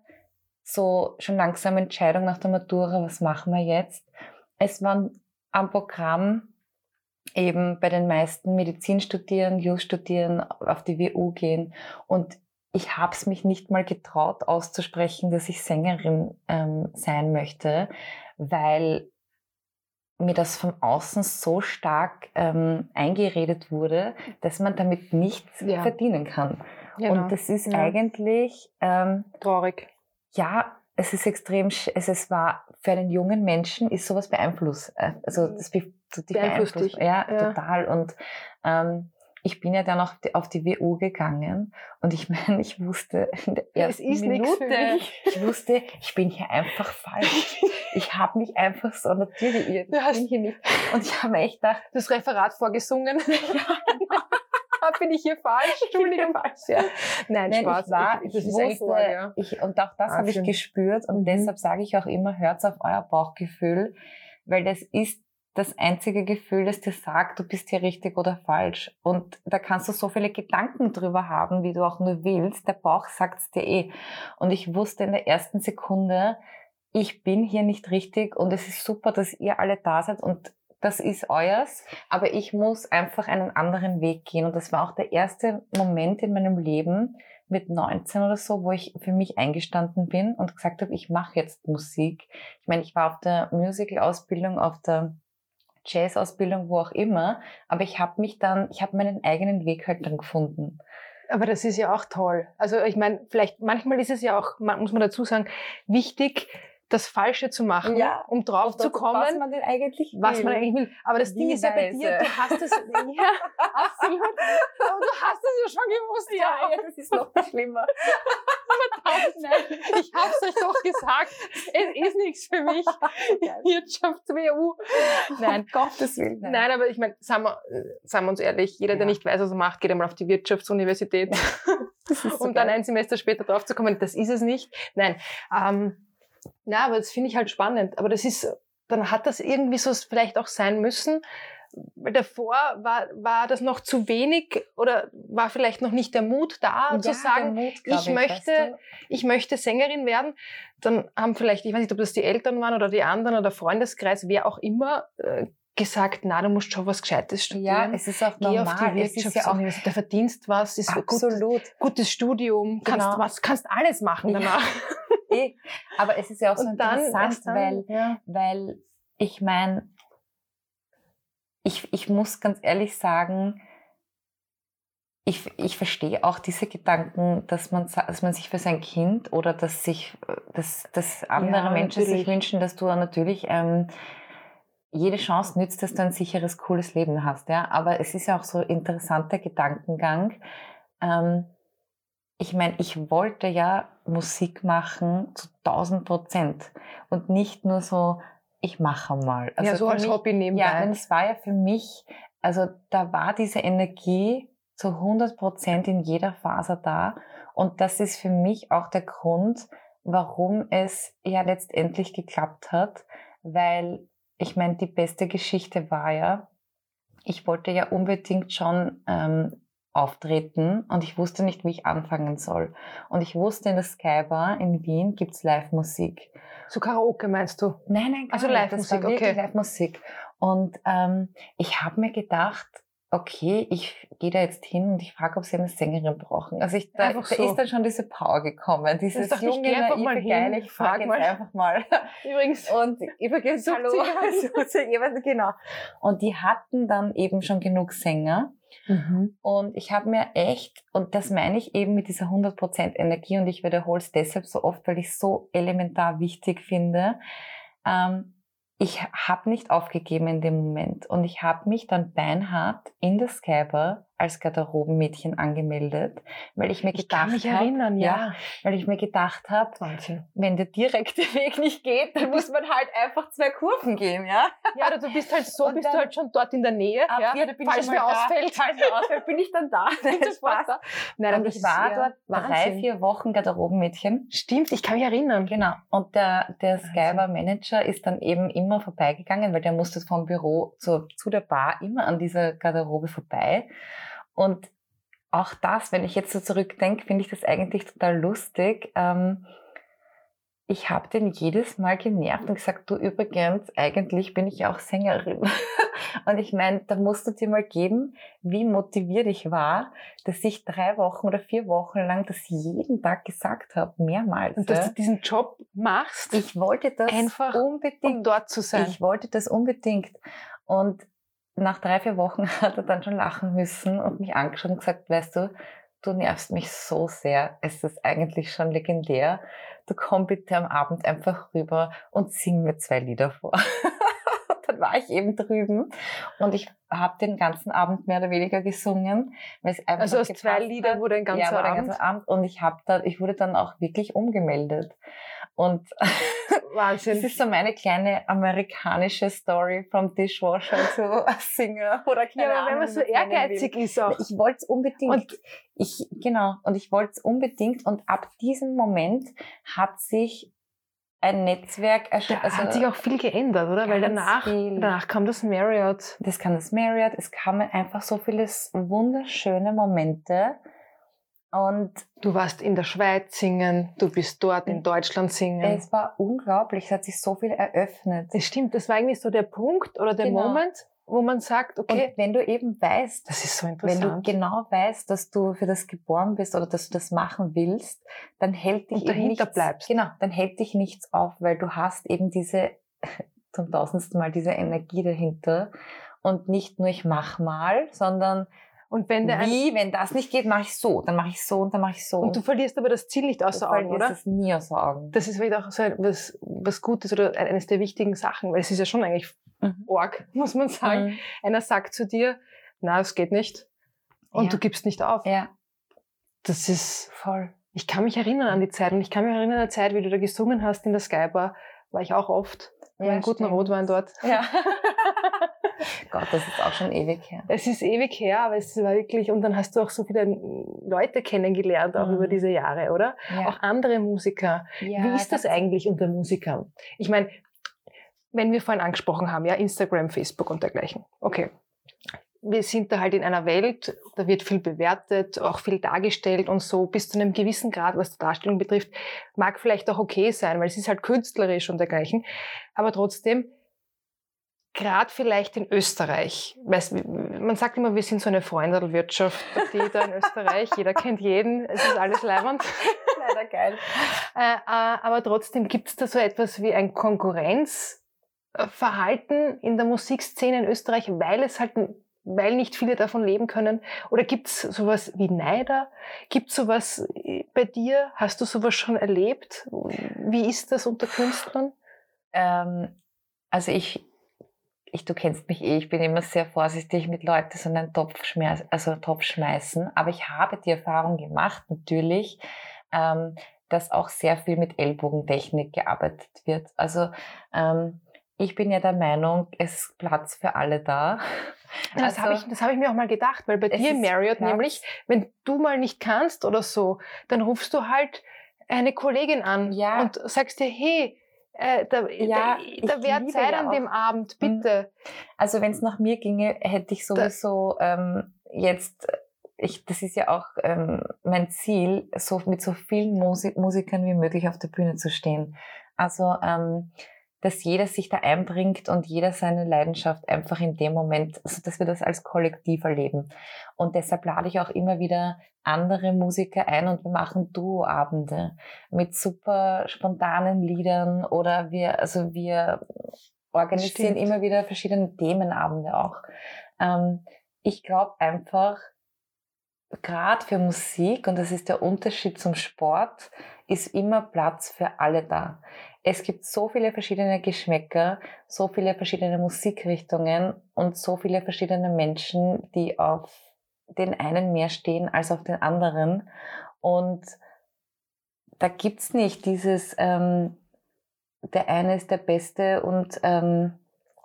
so schon langsam Entscheidung nach der Matura, was machen wir jetzt? Es waren am Programm eben bei den meisten Medizin studieren, Jus studieren, auf die WU gehen und ich habe es mich nicht mal getraut auszusprechen, dass ich Sängerin ähm, sein möchte, weil mir das von außen so stark ähm, eingeredet wurde, dass man damit nichts ja. verdienen kann. Genau. Und das ist ja. eigentlich ähm, traurig ja, es ist extrem, es, es war für einen jungen Menschen ist sowas beeinflusst. Äh, also mhm. das be, beeinflusst dich. Ja, ja, total. Und ähm, ich bin ja dann die, auf die WU gegangen und ich <laughs> meine, ich wusste in der ersten es ist Minute, ich wusste, ich bin hier einfach falsch. ich habe mich einfach so natürlich, ich bin hier nicht. Und ich habe echt gedacht, das Referat vorgesungen. <laughs> ja, genau bin ich hier falsch? Entschuldigung. <laughs> falsch, ja. Nein, Nein Spaß. Ich war, ich, ich wusste, vor, ja. ich, und auch das habe ich gespürt und mhm. deshalb sage ich auch immer, hört auf euer Bauchgefühl, weil das ist das einzige Gefühl, das dir sagt, du bist hier richtig oder falsch. Und da kannst du so viele Gedanken drüber haben, wie du auch nur willst. Der Bauch sagt's dir eh. Und ich wusste in der ersten Sekunde, ich bin hier nicht richtig und es ist super, dass ihr alle da seid und das ist euers, aber ich muss einfach einen anderen Weg gehen. Und das war auch der erste Moment in meinem Leben mit 19 oder so, wo ich für mich eingestanden bin und gesagt habe, ich mache jetzt Musik. Ich meine, ich war auf der Musical-Ausbildung, auf der Jazz-Ausbildung, wo auch immer, aber ich habe mich dann, ich habe meinen eigenen Weg halt dann gefunden. Aber das ist ja auch toll. Also ich meine, vielleicht manchmal ist es ja auch, muss man dazu sagen, wichtig, das Falsche zu machen, ja, um drauf zu kommen, was man denn eigentlich will. Was man eigentlich will. Aber das Wie Ding ist ja bei dir, du hast es, <laughs> ja, absolut. Aber du hast es ja schon gewusst. ja, ja, das ist noch schlimmer. Nein, ich hab's euch doch gesagt. Es ist nichts für mich. Wirtschafts-WU. Nein. Gottes Willen. Nein, aber ich meine, sagen wir, sagen wir uns ehrlich, jeder, der Ja. nicht weiß, was er macht, geht einmal auf die Wirtschaftsuniversität, ist so um dann ein Semester später drauf zu kommen, das ist es nicht. Nein. Ähm, na, aber das finde ich halt spannend. Aber das ist, dann hat das irgendwie so vielleicht auch sein müssen. Weil davor war, war das noch zu wenig oder war vielleicht noch nicht der Mut da, Ja, zu sagen, Mut, glaub ich möchte- weißt du? ich möchte Sängerin werden, dann haben vielleicht, ich weiß nicht, ob das die Eltern waren oder die anderen oder Freundeskreis, wer auch immer, äh, gesagt, na, du musst schon was Gescheites Ja, studieren. es ist auch Geh normal. auf die es ist ja auch Wirtschaftsuniversität, da verdienst was, ist gut, absolut. gutes Studium, kannst Genau. was, kannst alles machen Ja. danach. <laughs> Eh. Aber es ist ja auch so Und interessant, dann, weil ja. weil ich meine, ich, ich muss ganz ehrlich sagen, ich, ich verstehe auch diese Gedanken, dass man, dass man sich für sein Kind oder dass sich äh, dass, dass andere Ja, Menschen sich natürlich. wünschen, dass du natürlich ähm, jede Chance nützt, dass du ein sicheres, cooles Leben hast. Ja? Aber es ist ja auch so ein interessanter Gedankengang. Ähm, ich meine, ich wollte ja Musik machen zu 1000 Prozent und nicht nur so, ich mache mal. ja, so als mich- Hobby nebenbei. Ja, es war ja für mich, also da war diese Energie zu 100 Prozent in jeder Faser da und das ist für mich auch der Grund, warum es ja letztendlich geklappt hat, weil ich meine, die beste Geschichte war ja, ich wollte ja unbedingt schon ähm, auftreten und ich wusste nicht, wie ich anfangen soll. Und ich wusste, in der Skybar in Wien gibt's Live-Musik. so Karaoke meinst du? Nein, nein, Also. Live-Musik, okay. Live-Musik. Und ähm, ich habe mir gedacht, okay, ich gehe da jetzt hin und ich frage, ob sie eine Sängerin brauchen. Also ich, da, da so. ist dann schon diese Power gekommen, dieses ich, junge, einfach naive, mal hin, geile, ich frag frage jetzt mal. einfach mal. <laughs> Übrigens. Und übrigens, Sucht hallo, sie jemanden? <laughs> sucht sie jemanden, genau. Und die hatten dann eben schon genug Sänger. Mhm. Und ich habe mir echt, und das meine ich eben mit dieser 100% Energie, und ich wiederhole es deshalb so oft, weil ich es so elementar wichtig finde, ähm, ich habe nicht aufgegeben in dem Moment. Und ich habe mich dann beinhart in der Skyber als Garderobenmädchen angemeldet, weil ich mir Ich gedacht habe, erinnern, ja. weil ich mir gedacht habe, wenn der direkte <laughs> Weg nicht geht, dann muss man halt einfach zwei Kurven gehen, ja? Ja, oder du bist halt so, Und bist dann- du halt schon dort in der Nähe. Ab ja, hier, da bin falls ich mal ausfällt. Falls wer ausfällt, bin ich dann da. <laughs> Nein, sofort Spaß. da. Nein, Und ich war ja dort drei, Wahnsinn. vier Wochen Garderobenmädchen. Stimmt, ich kann mich erinnern. Genau. Und der, der Wahnsinn. Skybar-Manager ist dann eben immer vorbeigegangen, weil der musste vom Büro zu, zu der Bar immer an dieser Garderobe vorbei. Und auch das, wenn ich jetzt so zurückdenke, finde ich das eigentlich total lustig. Ähm, ich habe den jedes Mal genervt und gesagt, du übrigens, eigentlich bin ich ja auch Sängerin. <laughs> Und ich meine, da musst du dir mal geben, wie motiviert ich war, dass ich drei Wochen oder vier Wochen lang das jeden Tag gesagt habe, mehrmals. Und dass du diesen Job machst, Ich wollte das Einfach, unbedingt. um dort zu sein. Ich wollte das unbedingt. Und nach drei, vier Wochen <laughs> hat er dann schon lachen müssen und mich angeschaut und gesagt, weißt du, du nervst mich so sehr. Es ist eigentlich schon legendär. Du komm bitte am Abend einfach rüber und sing mir zwei Lieder vor. <laughs> War ich eben drüben und ich habe den ganzen Abend mehr oder weniger gesungen. Also aus zwei Liedern wurde ein ganzer ja, war der Abend. ganze Abend und ich habe da, ich wurde dann auch wirklich umgemeldet. Und <laughs> das Wahnsinn. ist so meine kleine amerikanische Story vom Dishwasher zu <laughs> Singer oder keine Ja, aber wenn Ahnung, man so ehrgeizig ist auch. Ich wollte es unbedingt. Und- ich, genau, und ich wollte es unbedingt. Und ab diesem Moment hat sich ein Netzwerk Da erstellt. Also, hat sich auch viel geändert, oder? Weil danach, viel. danach kam das Marriott. das kam das Marriott, es kamen einfach so viele wunderschöne Momente. Und du warst in der Schweiz singen, du bist dort in Deutschland singen. Es war unglaublich, es hat sich so viel eröffnet. Das stimmt, das war eigentlich so der Punkt oder der genau. Moment, wo man sagt, okay. Und wenn du eben weißt, das ist so interessant. Wenn du genau weißt, dass du für das geboren bist oder dass du das machen willst, dann hält dich und dahinter nichts, bleibst. Genau, dann hält dich nichts auf, weil du hast eben diese <laughs> zum tausendsten Mal diese Energie dahinter und nicht nur ich mach mal, sondern und wenn der Wie, wenn das nicht geht, mache ich so, dann mache ich so und dann mache ich so. Und du verlierst aber das Ziel nicht außer Augen, oder? Das nie außer Augen. Das ist vielleicht auch so was, was Gutes oder eines der wichtigen Sachen, weil es ist ja schon eigentlich mhm. Org, <laughs> muss man sagen. Mhm. Einer sagt zu dir, na, es geht nicht. Und ja. du gibst nicht auf. Ja. Das ist voll. Ich kann mich erinnern an die Zeit und ich kann mich erinnern an die Zeit, wie du da gesungen hast in der Skybar, war ich auch oft. Ja, einen guten Rotwein dort. Ja. <laughs> Gott, das ist auch schon ewig her. Es ist ewig her, aber es war wirklich, und dann hast du auch so viele Leute kennengelernt, auch mhm. über diese Jahre, oder? Ja. Auch andere Musiker. Ja, Wie ist das eigentlich unter Musikern? Ich meine, wenn wir vorhin angesprochen haben, ja, Instagram, Facebook und dergleichen. Okay. Wir sind da halt in einer Welt, da wird viel bewertet, auch viel dargestellt und so bis zu einem gewissen Grad, was die Darstellung betrifft, mag vielleicht auch okay sein, weil es ist halt künstlerisch und dergleichen. Aber trotzdem, gerade vielleicht in Österreich, man sagt immer, wir sind so eine Freundelwirtschaft, die da in Österreich, jeder kennt jeden, es ist alles leibend. <laughs> Leider geil. Äh, äh, aber trotzdem gibt es da so etwas wie ein Konkurrenzverhalten in der Musikszene in Österreich, weil es halt weil nicht viele davon leben können? Oder gibt es sowas wie Neider? Gibt es sowas äh, bei dir? Hast du sowas schon erlebt? Wie ist das unter Künstlern? Ähm, also ich, ich, du kennst mich eh, ich bin immer sehr vorsichtig mit Leuten so einen Topf, schmeiß, also Topf schmeißen. Aber ich habe die Erfahrung gemacht, natürlich, ähm, dass auch sehr viel mit Ellbogentechnik gearbeitet wird. Also ähm, ich bin ja der Meinung, es ist Platz für alle da. Das also, habe ich, hab ich mir auch mal gedacht, weil bei dir, Marriott, Platz. nämlich, wenn du mal nicht kannst oder so, dann rufst du halt eine Kollegin an ja. und sagst dir, hey, äh, da, ja, da, da wäre Zeit ja an dem Abend, mhm. bitte. Also wenn es nach mir ginge, hätte ich sowieso ähm, jetzt, ich, das ist ja auch ähm, mein Ziel, so mit so vielen Musik Musikern wie möglich auf der Bühne zu stehen. Also ähm, dass jeder sich da einbringt und jeder seine Leidenschaft einfach in dem Moment, also dass wir das als Kollektiv erleben. Und deshalb lade ich auch immer wieder andere Musiker ein und wir machen Duoabende mit super spontanen Liedern oder wir, also wir organisieren Stimmt. immer wieder verschiedene Themenabende auch. Ähm, ich glaube einfach, gerade für Musik, und das ist der Unterschied zum Sport, ist immer Platz für alle da. Es gibt so viele verschiedene Geschmäcker, so viele verschiedene Musikrichtungen und so viele verschiedene Menschen, die auf den einen mehr stehen als auf den anderen. Und da gibt's nicht dieses, ähm, der eine ist der Beste und ähm,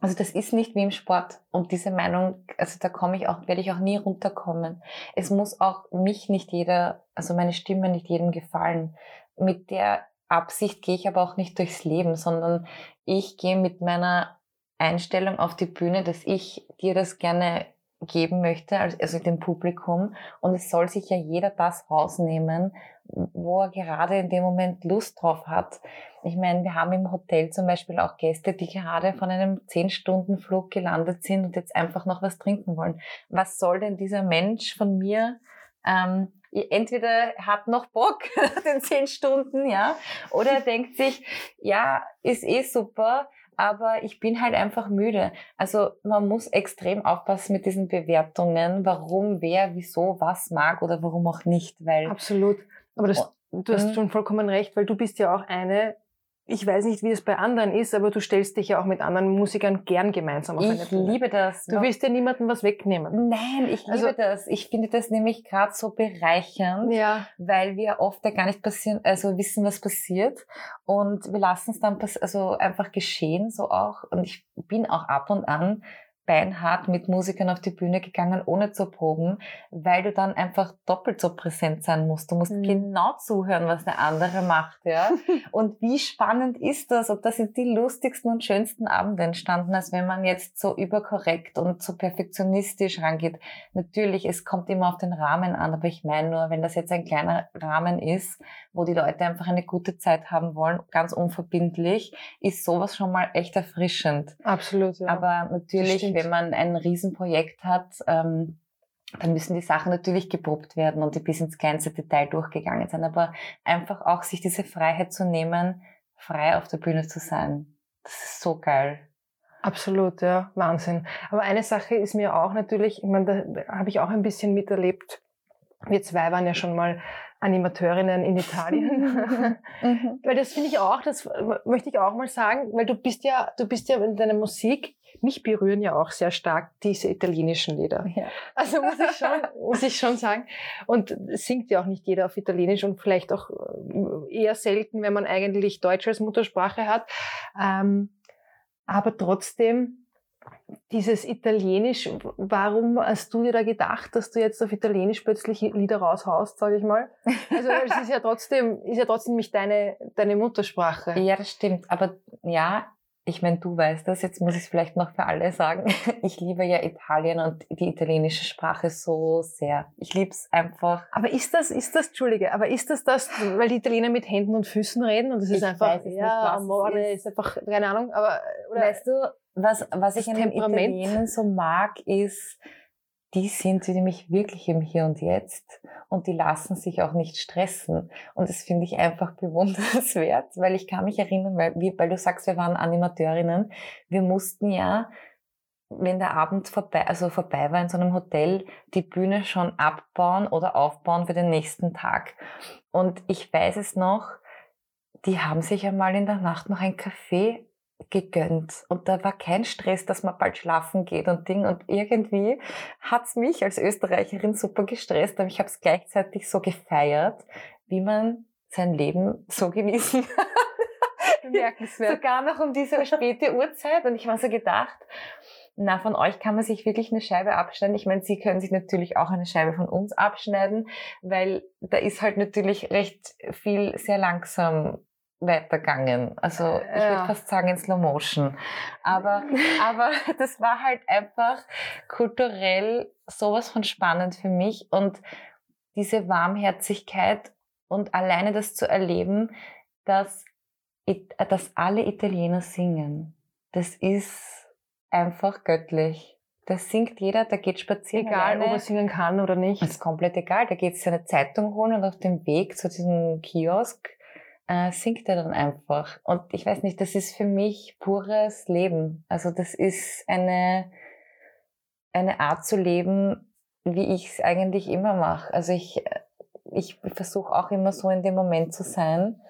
also das ist nicht wie im Sport. Und diese Meinung, also da komme ich auch, werde ich auch nie runterkommen. Es muss auch mich nicht jeder, also meine Stimme nicht jedem gefallen. Mit der Absicht gehe ich aber auch nicht durchs Leben, sondern ich gehe mit meiner Einstellung auf die Bühne, dass ich dir das gerne geben möchte, also dem Publikum. Und es soll sich ja jeder das rausnehmen, wo er gerade in dem Moment Lust drauf hat. Ich meine, wir haben im Hotel zum Beispiel auch Gäste, die gerade von einem 10-Stunden-Flug gelandet sind und jetzt einfach noch was trinken wollen. Was soll denn dieser Mensch von mir ähm, entweder hat noch Bock <laughs> den zehn Stunden, ja, oder er <laughs> denkt sich, ja, ist eh super, aber ich bin halt einfach müde. Also man muss extrem aufpassen mit diesen Bewertungen, warum, wer, wieso, was mag oder warum auch nicht, weil absolut. Aber das, du hast mhm. schon vollkommen recht, weil du bist ja auch eine, ich weiß nicht, wie es bei anderen ist, aber du stellst dich ja auch mit anderen Musikern gern gemeinsam auf ich eine Bühne. Ich liebe das. Du willst ja niemandem was wegnehmen. Nein, ich also, liebe das. Ich finde das nämlich gerade so bereichernd, ja. weil wir oft ja gar nicht passieren, also wissen, was passiert und wir lassen es dann also einfach geschehen, so auch. Und ich bin auch ab und an beinhart mit Musikern auf die Bühne gegangen, ohne zu proben, weil du dann einfach doppelt so präsent sein musst. Du musst mhm. genau zuhören, was der andere macht, ja. <laughs> und wie spannend ist das? Und das sind die lustigsten und schönsten Abende entstanden, als wenn man jetzt so überkorrekt und so perfektionistisch rangeht. Natürlich, es kommt immer auf den Rahmen an, aber ich meine nur, wenn das jetzt ein kleiner Rahmen ist, wo die Leute einfach eine gute Zeit haben wollen, ganz unverbindlich, ist sowas schon mal echt erfrischend. Absolut, ja. Aber natürlich, wenn man ein Riesenprojekt hat, ähm, dann müssen die Sachen natürlich geprobt werden und die bis ins kleinste Detail durchgegangen sein. Aber einfach auch sich diese Freiheit zu nehmen, frei auf der Bühne zu sein. Das ist so geil. Absolut, ja, Wahnsinn. Aber eine Sache ist mir auch natürlich, ich meine, da habe ich auch ein bisschen miterlebt. Wir zwei waren ja schon mal Animateurinnen in Italien. <laughs> <laughs> mhm. Weil das finde ich auch, das möchte ich auch mal sagen, weil du bist ja, du bist ja in deiner Musik, mich berühren ja auch sehr stark diese italienischen Lieder. Ja. <laughs> Also muss ich schon, muss ich schon sagen. Und singt ja auch nicht jeder auf Italienisch und vielleicht auch äh, eher selten, wenn man eigentlich Deutsch als Muttersprache hat. Ähm, aber trotzdem, dieses Italienisch, warum hast du dir da gedacht, dass du jetzt auf Italienisch plötzlich Lieder raushaust, sage ich mal? Also es ist ja trotzdem, ist ja trotzdem nicht deine, deine Muttersprache. Ja, das stimmt. Aber ja, ich meine, du weißt das, jetzt muss ich es vielleicht noch für alle sagen. <laughs> Ich liebe ja Italien und die italienische Sprache so sehr. Ich liebe es einfach. Aber ist das, ist das, Entschuldige, aber ist das das, weil die Italiener mit Händen und Füßen reden und es ist ich einfach, ja, nicht, Amore, ist. ist einfach, keine Ahnung, aber, oder, weißt du, was, was ich an den Italienern so mag, ist, die sind nämlich wirklich im Hier und Jetzt und die lassen sich auch nicht stressen. Und das finde ich einfach <laughs> bewundernswert, weil ich kann mich erinnern, weil, wie, weil du sagst, wir waren Animateurinnen, wir mussten ja, wenn der Abend vorbei, also vorbei war in so einem Hotel, die Bühne schon abbauen oder aufbauen für den nächsten Tag. Und ich weiß es noch, die haben sich einmal in der Nacht noch ein Café gegönnt. Und da war kein Stress, dass man bald schlafen geht und Ding. Und irgendwie hat's mich als Österreicherin super gestresst, aber ich habe es gleichzeitig so gefeiert, wie man sein Leben so genießen <laughs> kann. Bemerkenswert. Sogar noch um diese späte Uhrzeit. Und ich war so gedacht, na, von euch kann man sich wirklich eine Scheibe abschneiden. Ich meine, Sie können sich natürlich auch eine Scheibe von uns abschneiden, weil da ist halt natürlich recht viel sehr langsam weitergegangen. Also ich ja. würde fast sagen in Slow Motion. Aber, <laughs> aber <laughs> das war halt einfach kulturell sowas von spannend für mich und diese Warmherzigkeit und alleine das zu erleben, dass, dass alle Italiener singen. Das ist einfach göttlich. Da singt jeder, der geht spazieren. Egal, alleine. ob er singen kann oder nicht. Das ist komplett egal. Da geht seine Zeitung holen und auf dem Weg zu diesem Kiosk äh, singt er dann einfach. Und ich weiß nicht, das ist für mich pures Leben. Also das ist eine, eine Art zu leben, wie ich es eigentlich immer mache. Also ich, ich versuche auch immer so in dem Moment zu sein.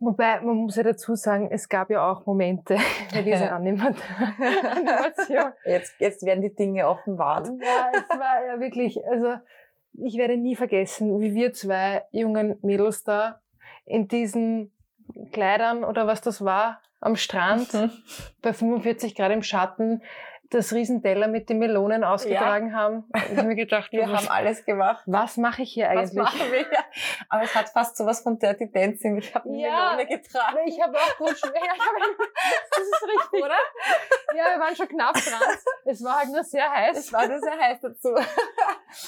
Wobei, man muss ja dazu sagen, es gab ja auch Momente <laughs> bei dieser <laughs> Animation. <laughs> Jetzt, jetzt werden die Dinge offenbart. Ja, es war ja wirklich, also ich werde nie vergessen, wie wir zwei jungen Mädels da in diesen Kleidern oder was das war am Strand mhm. bei 45 Grad im Schatten das Riesenteller mit den Melonen ausgetragen ja. haben. Ich mir gedacht, wir haben alles gemacht. Was mache ich hier eigentlich? Was machen wir? Aber es hat fast sowas von Dirty Dancing. Ich habe eine ja, Melone getragen. Ich habe auch gut schwer. <laughs> das ist richtig, oder? Ja, wir waren schon knapp dran. Es war halt nur sehr heiß. Es war nur sehr heiß dazu.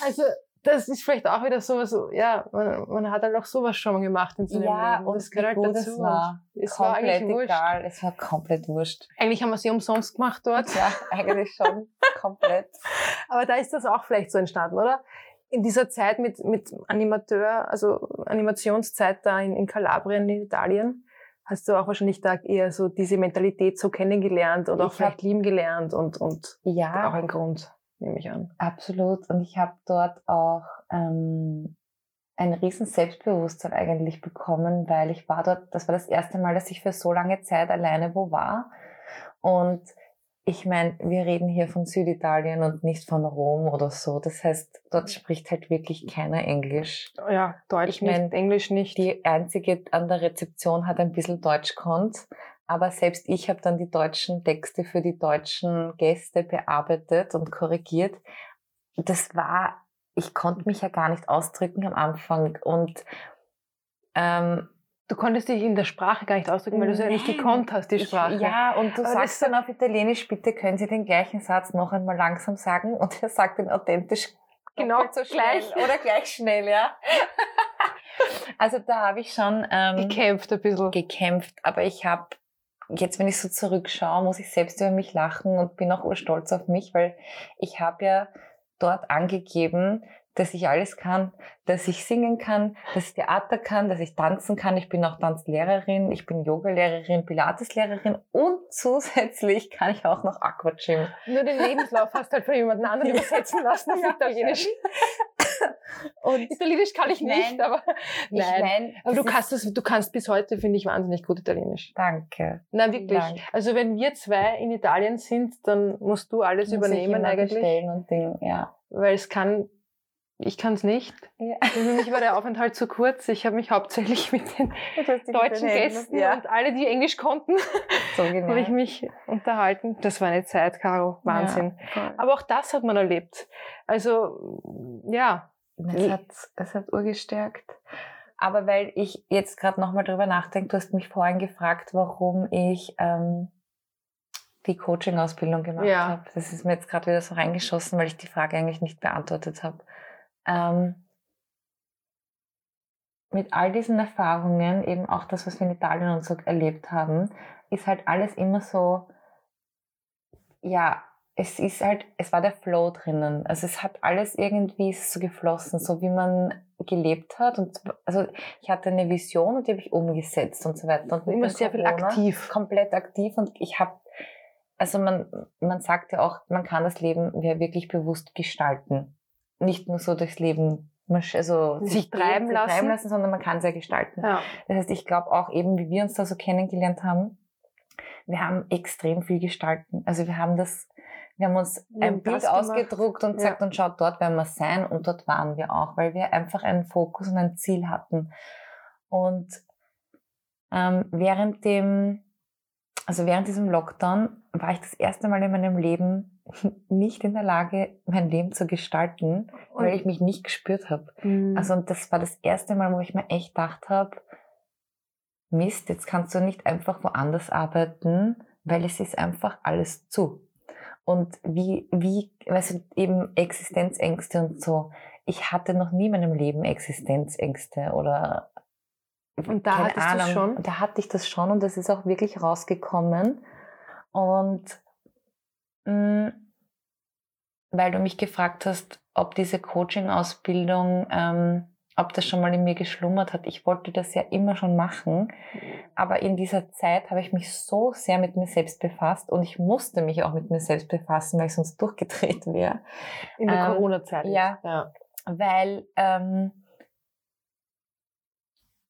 Also das ist vielleicht auch wieder sowas, so, ja, man, man hat halt auch sowas schon mal gemacht in seinem ja, Leben. Und das gehört halt dazu. Es war, es war eigentlich egal. Wurscht. Es war komplett wurscht. Eigentlich haben wir sie umsonst gemacht dort. Ja, eigentlich schon. <laughs> komplett. Aber da ist das auch vielleicht so entstanden, oder? In dieser Zeit mit, mit Animateur, also Animationszeit da in, in Kalabrien, in Italien, hast du auch wahrscheinlich da eher so diese Mentalität so kennengelernt oder auch vielleicht lieben gelernt und, und ja, auch ein Grund nehme ich an. Absolut. Und ich habe dort auch ähm, ein riesen Selbstbewusstsein eigentlich bekommen, weil ich war dort, das war das erste Mal, dass ich für so lange Zeit alleine wo war. Und ich meine, wir reden hier von Süditalien und nicht von Rom oder so. Das heißt, dort spricht halt wirklich keiner Englisch. Ja, Deutsch ich mein, nicht, Englisch nicht. Die einzige an der Rezeption hat ein bisschen Deutsch konnt. Aber selbst ich habe dann die deutschen Texte für die deutschen Gäste bearbeitet und korrigiert. Das war, ich konnte mich ja gar nicht ausdrücken am Anfang. Und ähm, Du konntest dich in der Sprache gar nicht ausdrücken, weil du es ja nicht gekonnt hast, die Sprache. Ich, ja, und du Aber sagst dann auf Italienisch, bitte können Sie den gleichen Satz noch einmal langsam sagen und er sagt den authentisch genau so gleich schnell. oder gleich schnell, ja. <laughs> also da habe ich schon ähm, gekämpft ein bisschen. Gekämpft, aber ich habe jetzt, wenn ich so zurückschaue, muss ich selbst über mich lachen und bin auch urstolz auf mich, weil ich habe ja dort angegeben, dass ich alles kann, dass ich singen kann, dass ich Theater kann, dass ich tanzen kann. Ich bin auch Tanzlehrerin, ich bin Yogalehrerin, Pilateslehrerin und zusätzlich kann ich auch noch Aquagym. Nur den Lebenslauf hast du halt von jemand anderen <laughs> übersetzen lassen auf Italienisch. <laughs> Und Italienisch kann ich nicht, nein, aber nein. Mein, aber du kannst das, du kannst bis heute, finde ich, wahnsinnig gut Italienisch. Danke. Na wirklich. Dank. Also wenn wir zwei in Italien sind, dann musst du alles Muss übernehmen ich eigentlich. Bestellen und Ding, ja. Weil es kann ich kann es nicht. Ja. Für mich war der Aufenthalt zu kurz. Ich habe mich hauptsächlich <laughs> mit den deutschen Gästen ja. und alle, die Englisch konnten, so <laughs> habe ich mich unterhalten. Das war eine Zeit, Caro. Wahnsinn. Ja, Aber auch das hat man erlebt. Also, ja. Es hat, es hat urgestärkt. Aber weil ich jetzt gerade nochmal drüber nachdenke, du hast mich vorhin gefragt, warum ich ähm, die Coaching-Ausbildung gemacht ja. habe. Das ist mir jetzt gerade wieder so reingeschossen, weil ich die Frage eigentlich nicht beantwortet habe ähm, mit all diesen Erfahrungen, eben auch das, was wir in Italien und so erlebt haben, ist halt alles immer so, ja, es ist halt, es war der Flow drinnen. Also es hat alles irgendwie so geflossen, so wie man gelebt hat. Und also ich hatte eine Vision und die habe ich umgesetzt und so weiter. Und immer sehr Corona, viel aktiv. Komplett aktiv. Und ich habe, also man, man sagt ja auch, man kann das Leben wirklich bewusst gestalten nicht nur so durchs Leben also sich, sich treiben, lassen. treiben lassen, sondern man kann es ja gestalten. Ja. Das heißt, ich glaube auch eben, wie wir uns da so kennengelernt haben, wir haben extrem viel gestalten. Also wir haben das, wir haben uns wir ein haben Bild ausgedruckt und gesagt, ja. und schaut, dort werden wir sein und dort waren wir auch, weil wir einfach einen Fokus und ein Ziel hatten. Und ähm, während dem, also während diesem Lockdown war ich das erste Mal in meinem Leben <laughs> nicht in der Lage, mein Leben zu gestalten, und weil ich mich nicht gespürt habe. Mhm. Also und das war das erste Mal, wo ich mir echt gedacht habe, Mist, jetzt kannst du nicht einfach woanders arbeiten, weil es ist einfach alles zu. Und wie, wie, weißt du, eben Existenzängste und so. Ich hatte noch nie in meinem Leben Existenzängste oder und da hattest du schon? Da hatte ich das schon und das ist auch wirklich rausgekommen. Und Mm, weil du mich gefragt hast, ob diese Coaching-Ausbildung, ähm, ob das schon mal in mir geschlummert hat. Ich wollte das ja immer schon machen, aber in dieser Zeit habe ich mich so sehr mit mir selbst befasst und ich musste mich auch mit mir selbst befassen, weil ich sonst durchgedreht wäre. In der ähm, Corona-Zeit. Ja, ja, weil ähm,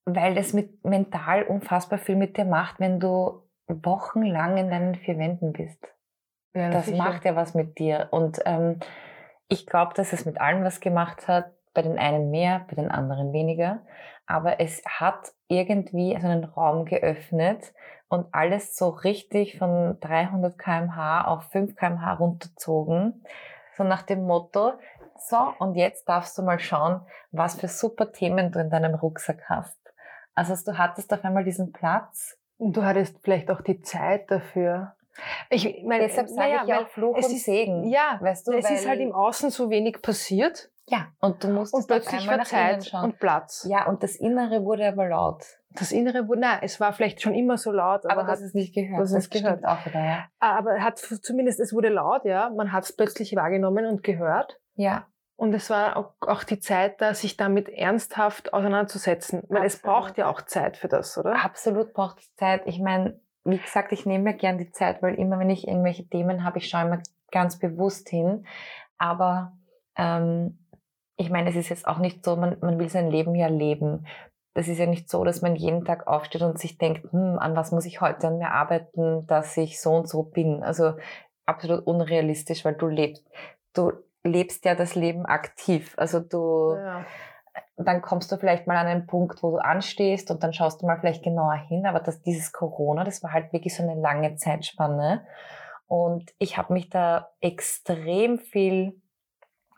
weil das mit mental unfassbar viel mit dir macht, wenn du wochenlang in deinen vier Wänden bist. Ja, das sicher. macht ja was mit dir. Und ähm, ich glaube, dass es mit allem was gemacht hat. Bei den einen mehr, bei den anderen weniger. Aber es hat irgendwie so einen Raum geöffnet und alles so richtig von 300 kmh auf 5 kmh runterzogen. So nach dem Motto, so, und jetzt darfst du mal schauen, was für super Themen du in deinem Rucksack hast. Also du hattest auf einmal diesen Platz. Und du hattest vielleicht auch die Zeit dafür. Ich meine, deshalb sage naja, ich ja Fluch es und ist, Segen. Ja, weißt du, es ist halt im Außen so wenig passiert. Ja, und du musst und plötzlich war Zeit und Platz. Ja, und das Innere wurde aber laut. Das Innere wurde, nein, es war vielleicht schon immer so laut, aber, aber hat es nicht gehört. Das, das gehört auch wieder, ja. Aber hat zumindest, es wurde laut, ja. Man hat es plötzlich wahrgenommen und gehört. Ja. Und es war auch, die Zeit da, sich damit ernsthaft auseinanderzusetzen. Weil Absolut. es braucht ja auch Zeit für das, oder? Absolut braucht es Zeit. Ich meine, wie gesagt, ich nehme mir gern die Zeit, weil immer wenn ich irgendwelche Themen habe, ich schaue immer ganz bewusst hin. Aber ähm, ich meine, es ist jetzt auch nicht so, man, man will sein Leben ja leben. Das ist ja nicht so, dass man jeden Tag aufsteht und sich denkt, hm, an was muss ich heute an mir arbeiten, dass ich so und so bin. Also absolut unrealistisch, weil du lebst. Du lebst ja das Leben aktiv. Also du, ja. dann kommst du vielleicht mal an einen Punkt, wo du anstehst und dann schaust du mal vielleicht genauer hin. Aber das, dieses Corona, das war halt wirklich so eine lange Zeitspanne. Und ich habe mich da extrem viel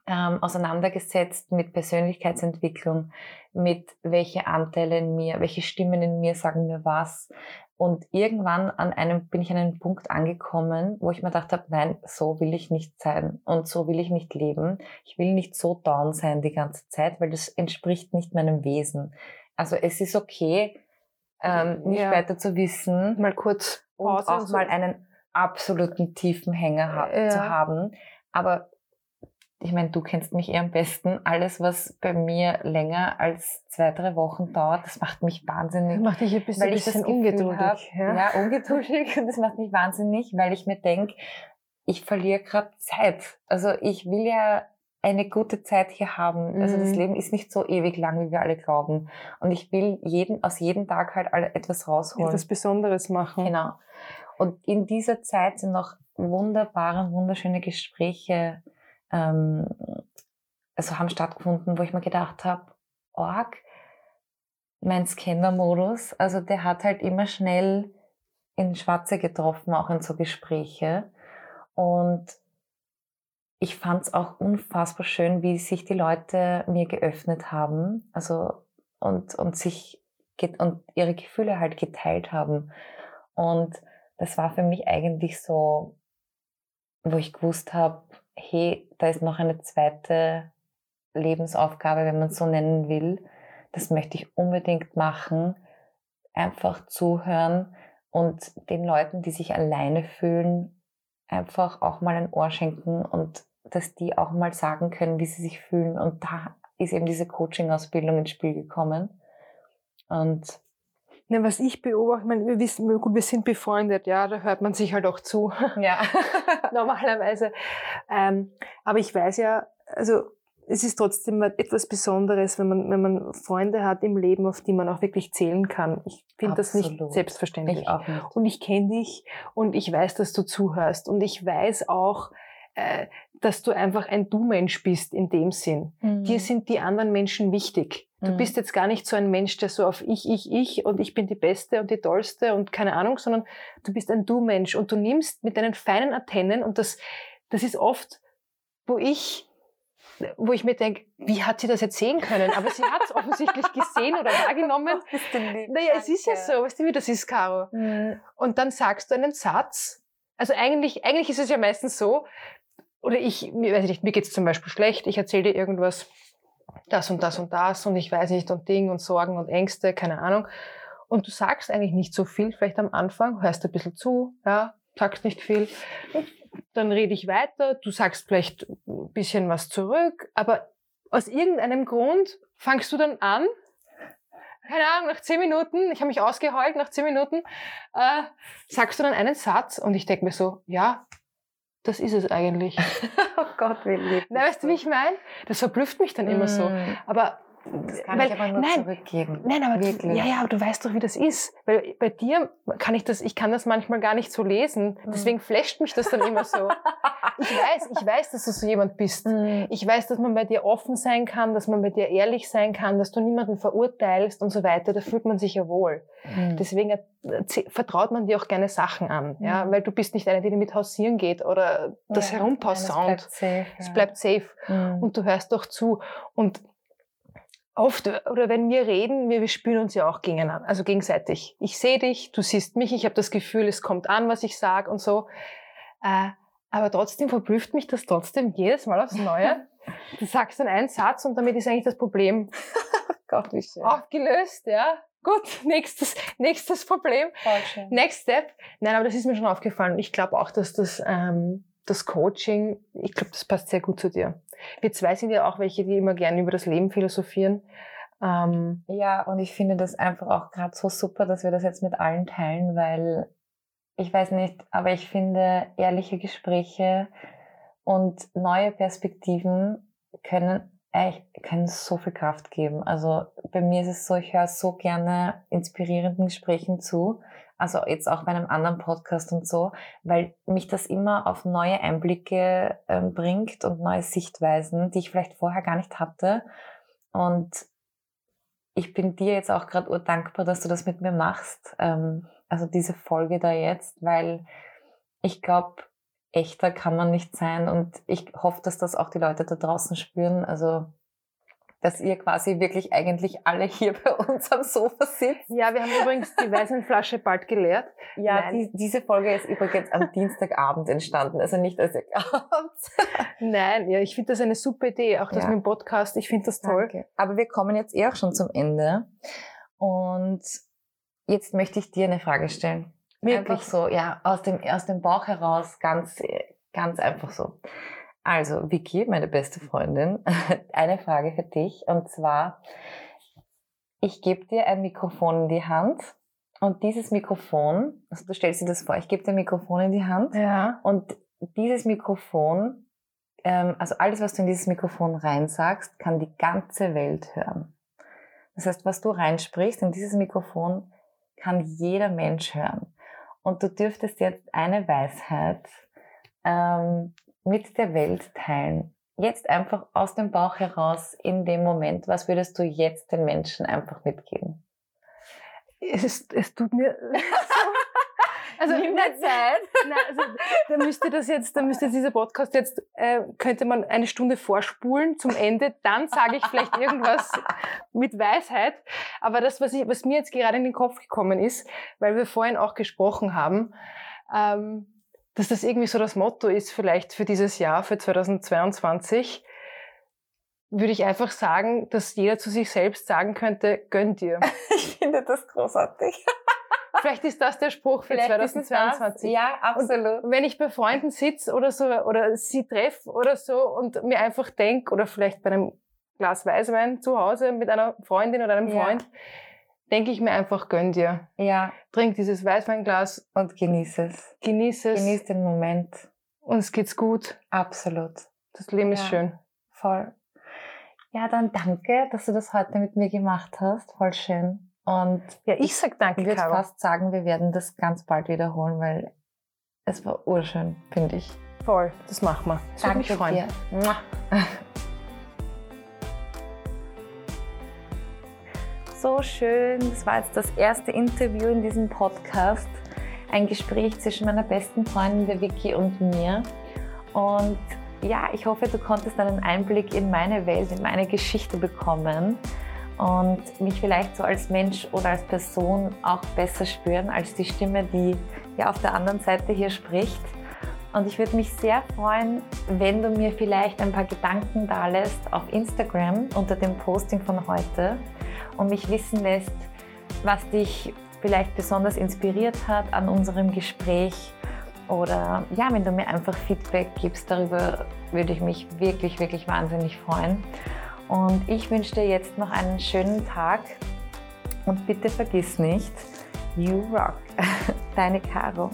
ähm, auseinandergesetzt mit Persönlichkeitsentwicklung, mit welche Anteile in mir, welche Stimmen in mir sagen mir was. Und irgendwann an einem bin ich an einem Punkt angekommen, wo ich mir gedacht habe, nein, so will ich nicht sein und so will ich nicht leben. Ich will nicht so down sein die ganze Zeit, weil das entspricht nicht meinem Wesen. Also es ist okay, ähm, nicht ja. weiter zu wissen. Mal kurz Pause und auch so. mal einen absoluten tiefen Hänger ha ja. zu haben. Aber ich meine, du kennst mich eher am besten. Alles, was bei mir länger als zwei, drei Wochen dauert, das macht mich wahnsinnig. Das macht dich ein bisschen, weil ich bisschen ungeduldig. Hab, ja. ja, ungeduldig. <laughs> Und das macht mich wahnsinnig, weil ich mir denke, ich verliere gerade Zeit. Also ich will ja eine gute Zeit hier haben. Mhm. Also das mhm. Leben ist nicht so ewig lang, wie wir alle glauben. Und ich will jeden, aus jedem Tag halt etwas rausholen. Etwas Besonderes machen. Genau. Und in dieser Zeit sind noch wunderbare, wunderschöne Gespräche ähm, also haben stattgefunden, wo ich mir gedacht habe, org, mein Scanner-Modus, also der hat halt immer schnell in Schwarze getroffen, auch in so Gespräche. Und ich fand es auch unfassbar schön, wie sich die Leute mir geöffnet haben, also und, und sich und ihre Gefühle halt geteilt haben. Und das war für mich eigentlich so, wo ich gewusst habe, hey, da ist noch eine zweite Lebensaufgabe, wenn man es so nennen will. Das möchte ich unbedingt machen. Einfach zuhören und den Leuten, die sich alleine fühlen, einfach auch mal ein Ohr schenken und dass die auch mal sagen können, wie sie sich fühlen. Und da ist eben diese Coaching-Ausbildung ins Spiel gekommen. Und Ne, was ich beobachte, ich meine, wir wissen, gut, wir sind befreundet, ja, da hört man sich halt auch zu. <laughs> Ja. <laughs> Normalerweise. Ähm, aber ich weiß ja, also es ist trotzdem etwas Besonderes, wenn man, wenn man Freunde hat im Leben, auf die man auch wirklich zählen kann. Ich finde das nicht selbstverständlich. Ich auch nicht. Und ich kenne dich und ich weiß, dass du zuhörst. Und ich weiß auch, äh, dass du einfach ein Du-Mensch bist in dem Sinn. Mhm. Dir sind die anderen Menschen wichtig. Du mhm. bist jetzt gar nicht so ein Mensch, der so auf ich, ich, ich und ich bin die Beste und die Tollste und keine Ahnung, sondern du bist ein Du-Mensch und du nimmst mit deinen feinen Antennen und das, das ist oft, wo ich wo ich mir denke, wie hat sie das jetzt sehen können? Aber sie hat es offensichtlich <laughs> gesehen oder wahrgenommen. naja, es ist ja so, weißt du, wie das ist, Caro? Mhm. Und dann sagst du einen Satz. Also eigentlich, eigentlich ist es ja meistens so, oder ich, weiß nicht, mir geht es zum Beispiel schlecht, ich erzähle dir irgendwas, das und das und das und ich weiß nicht und Ding und Sorgen und Ängste, keine Ahnung. Und du sagst eigentlich nicht so viel, vielleicht am Anfang, hörst ein bisschen zu, ja, sagst nicht viel. Dann rede ich weiter, du sagst vielleicht ein bisschen was zurück, aber aus irgendeinem Grund fangst du dann an, keine Ahnung, nach zehn Minuten, ich habe mich ausgeheult, nach zehn Minuten, äh, sagst du dann einen Satz und ich denke mir so, ja, das ist es eigentlich. <laughs> oh Gott, wie lieb. Na, weißt du, wie ich meine? Das verblüfft mich dann mm. immer so. Mm. Aber das kann weil, ich aber nur nein, zurückgeben. Nein, aber Wirklich. ja, ja, aber du weißt doch, wie das ist. Weil bei dir kann ich das, ich kann das manchmal gar nicht so lesen. Mhm. Deswegen flasht mich das dann immer so. <laughs> Ich weiß, ich weiß, dass du so jemand bist. Mhm. Ich weiß, dass man bei dir offen sein kann, dass man bei dir ehrlich sein kann, dass du niemanden verurteilst und so weiter. Da fühlt man sich ja wohl. Mhm. Deswegen äh, vertraut man dir auch gerne Sachen an, ja, weil du bist nicht eine, die mit hausieren geht oder das ja, herumpausaunt. Es bleibt safe. Ja. Es bleibt safe. Und du hörst doch zu. Und oft, oder wenn wir reden, wir, wir spüren uns ja auch gegeneinander, also gegenseitig. Ich sehe dich, du siehst mich, ich habe das Gefühl, es kommt an, was ich sage und so. Äh, aber trotzdem verblüfft mich das trotzdem jedes Mal aufs Neue. Du sagst dann einen Satz und damit ist eigentlich das Problem <laughs> Gott, wie schön. aufgelöst, ja. Gut, nächstes, nächstes Problem. Next step. Nein, aber das ist mir schon aufgefallen. Ich glaube auch, dass das, ähm, das Coaching, ich glaube, das passt sehr gut zu dir. Wir zwei sind ja auch welche, die immer gerne über das Leben philosophieren. Ähm, ja, und ich finde das einfach auch gerade so super, dass wir das jetzt mit allen teilen, weil ich weiß nicht, aber ich finde ehrliche Gespräche und neue Perspektiven können echt, können so viel Kraft geben. Also bei mir ist es so, ich höre so gerne inspirierenden Gesprächen zu also jetzt auch bei einem anderen Podcast und so, weil mich das immer auf neue Einblicke äh, bringt und neue Sichtweisen, die ich vielleicht vorher gar nicht hatte. Und ich bin dir jetzt auch gerade urdankbar, dass du das mit mir machst. Ähm, also diese Folge da jetzt, weil ich glaube, echter kann man nicht sein und ich hoffe, dass das auch die Leute da draußen spüren. Also dass ihr quasi wirklich eigentlich alle hier bei uns am Sofa sitzt. Ja, wir haben übrigens die Weißenflasche bald geleert. Ja, die, diese Folge ist übrigens am Dienstagabend entstanden, also nicht als ihr glaubt. Nein, ja, ich finde das eine super Idee, auch das ja. mit dem Podcast, ich finde das toll. Danke. Aber wir kommen jetzt eh auch schon zum Ende und jetzt möchte ich dir eine Frage stellen. Wirklich? Einfach so, ja, aus dem, aus dem Bauch heraus, ganz, ganz einfach so. Also, Vicky, meine beste Freundin, <laughs> eine Frage für dich. Und zwar, ich gebe dir ein Mikrofon in die Hand und dieses Mikrofon, also du stellst dir das vor, ich gebe dir ein Mikrofon in die Hand ja. und dieses Mikrofon, ähm, also alles, was du in dieses Mikrofon reinsagst, kann die ganze Welt hören. Das heißt, was du reinsprichst in dieses Mikrofon, kann jeder Mensch hören. Und du dürftest jetzt eine Weisheit ähm, mit der Welt teilen? Jetzt einfach aus dem Bauch heraus in dem Moment, was würdest du jetzt den Menschen einfach mitgeben? Es, es tut mir <laughs> Also Nimm dir Zeit. Nein, also da müsste das jetzt, da müsste dieser Podcast jetzt, äh, könnte man eine Stunde vorspulen zum Ende, dann sage ich vielleicht irgendwas mit Weisheit. Aber das, was, ich, was mir jetzt gerade in den Kopf gekommen ist, weil wir vorhin auch gesprochen haben, ähm, dass das irgendwie so das Motto ist, vielleicht für dieses Jahr, für 2022, würde ich einfach sagen, dass jeder zu sich selbst sagen könnte, gönn dir. <laughs> ich finde das großartig. <laughs> Vielleicht ist das der Spruch für Vielleicht 2022. Ja, absolut. Und wenn ich bei Freunden sitze oder so oder sie treffe oder so und mir einfach denke oder vielleicht bei einem Glas Weißwein zu Hause mit einer Freundin oder einem Freund, ja denke ich mir einfach, gönn dir. Ja. Trink dieses Weißweinglas. Und genieß es. Genieß es. Genieß den Moment. Uns geht's gut. Absolut. Das Leben ist schön. Voll. Ja, dann danke, dass du das heute mit mir gemacht hast. Voll schön. Und ja, ich sag danke, Ich würde fast sagen, wir werden das ganz bald wiederholen, weil es war urschön, finde ich. Voll, das machen wir. Das danke mich freuen. Dir. <laughs> so schön. Das war jetzt das erste Interview in diesem Podcast. Ein Gespräch zwischen meiner besten Freundin, der Vicky, und mir. Und ja, ich hoffe, du konntest einen Einblick in meine Welt, in meine Geschichte bekommen und mich vielleicht so als Mensch oder als Person auch besser spüren als die Stimme, die ja auf der anderen Seite hier spricht. Und ich würde mich sehr freuen, wenn du mir vielleicht ein paar Gedanken da lässt auf Instagram unter dem Posting von heute und mich wissen lässt, was dich vielleicht besonders inspiriert hat an unserem Gespräch. Oder ja, wenn du mir einfach Feedback gibst, darüber würde ich mich wirklich, wirklich wahnsinnig freuen. Und ich wünsche dir jetzt noch einen schönen Tag und bitte vergiss nicht, you rock. <laughs> Deine Caro.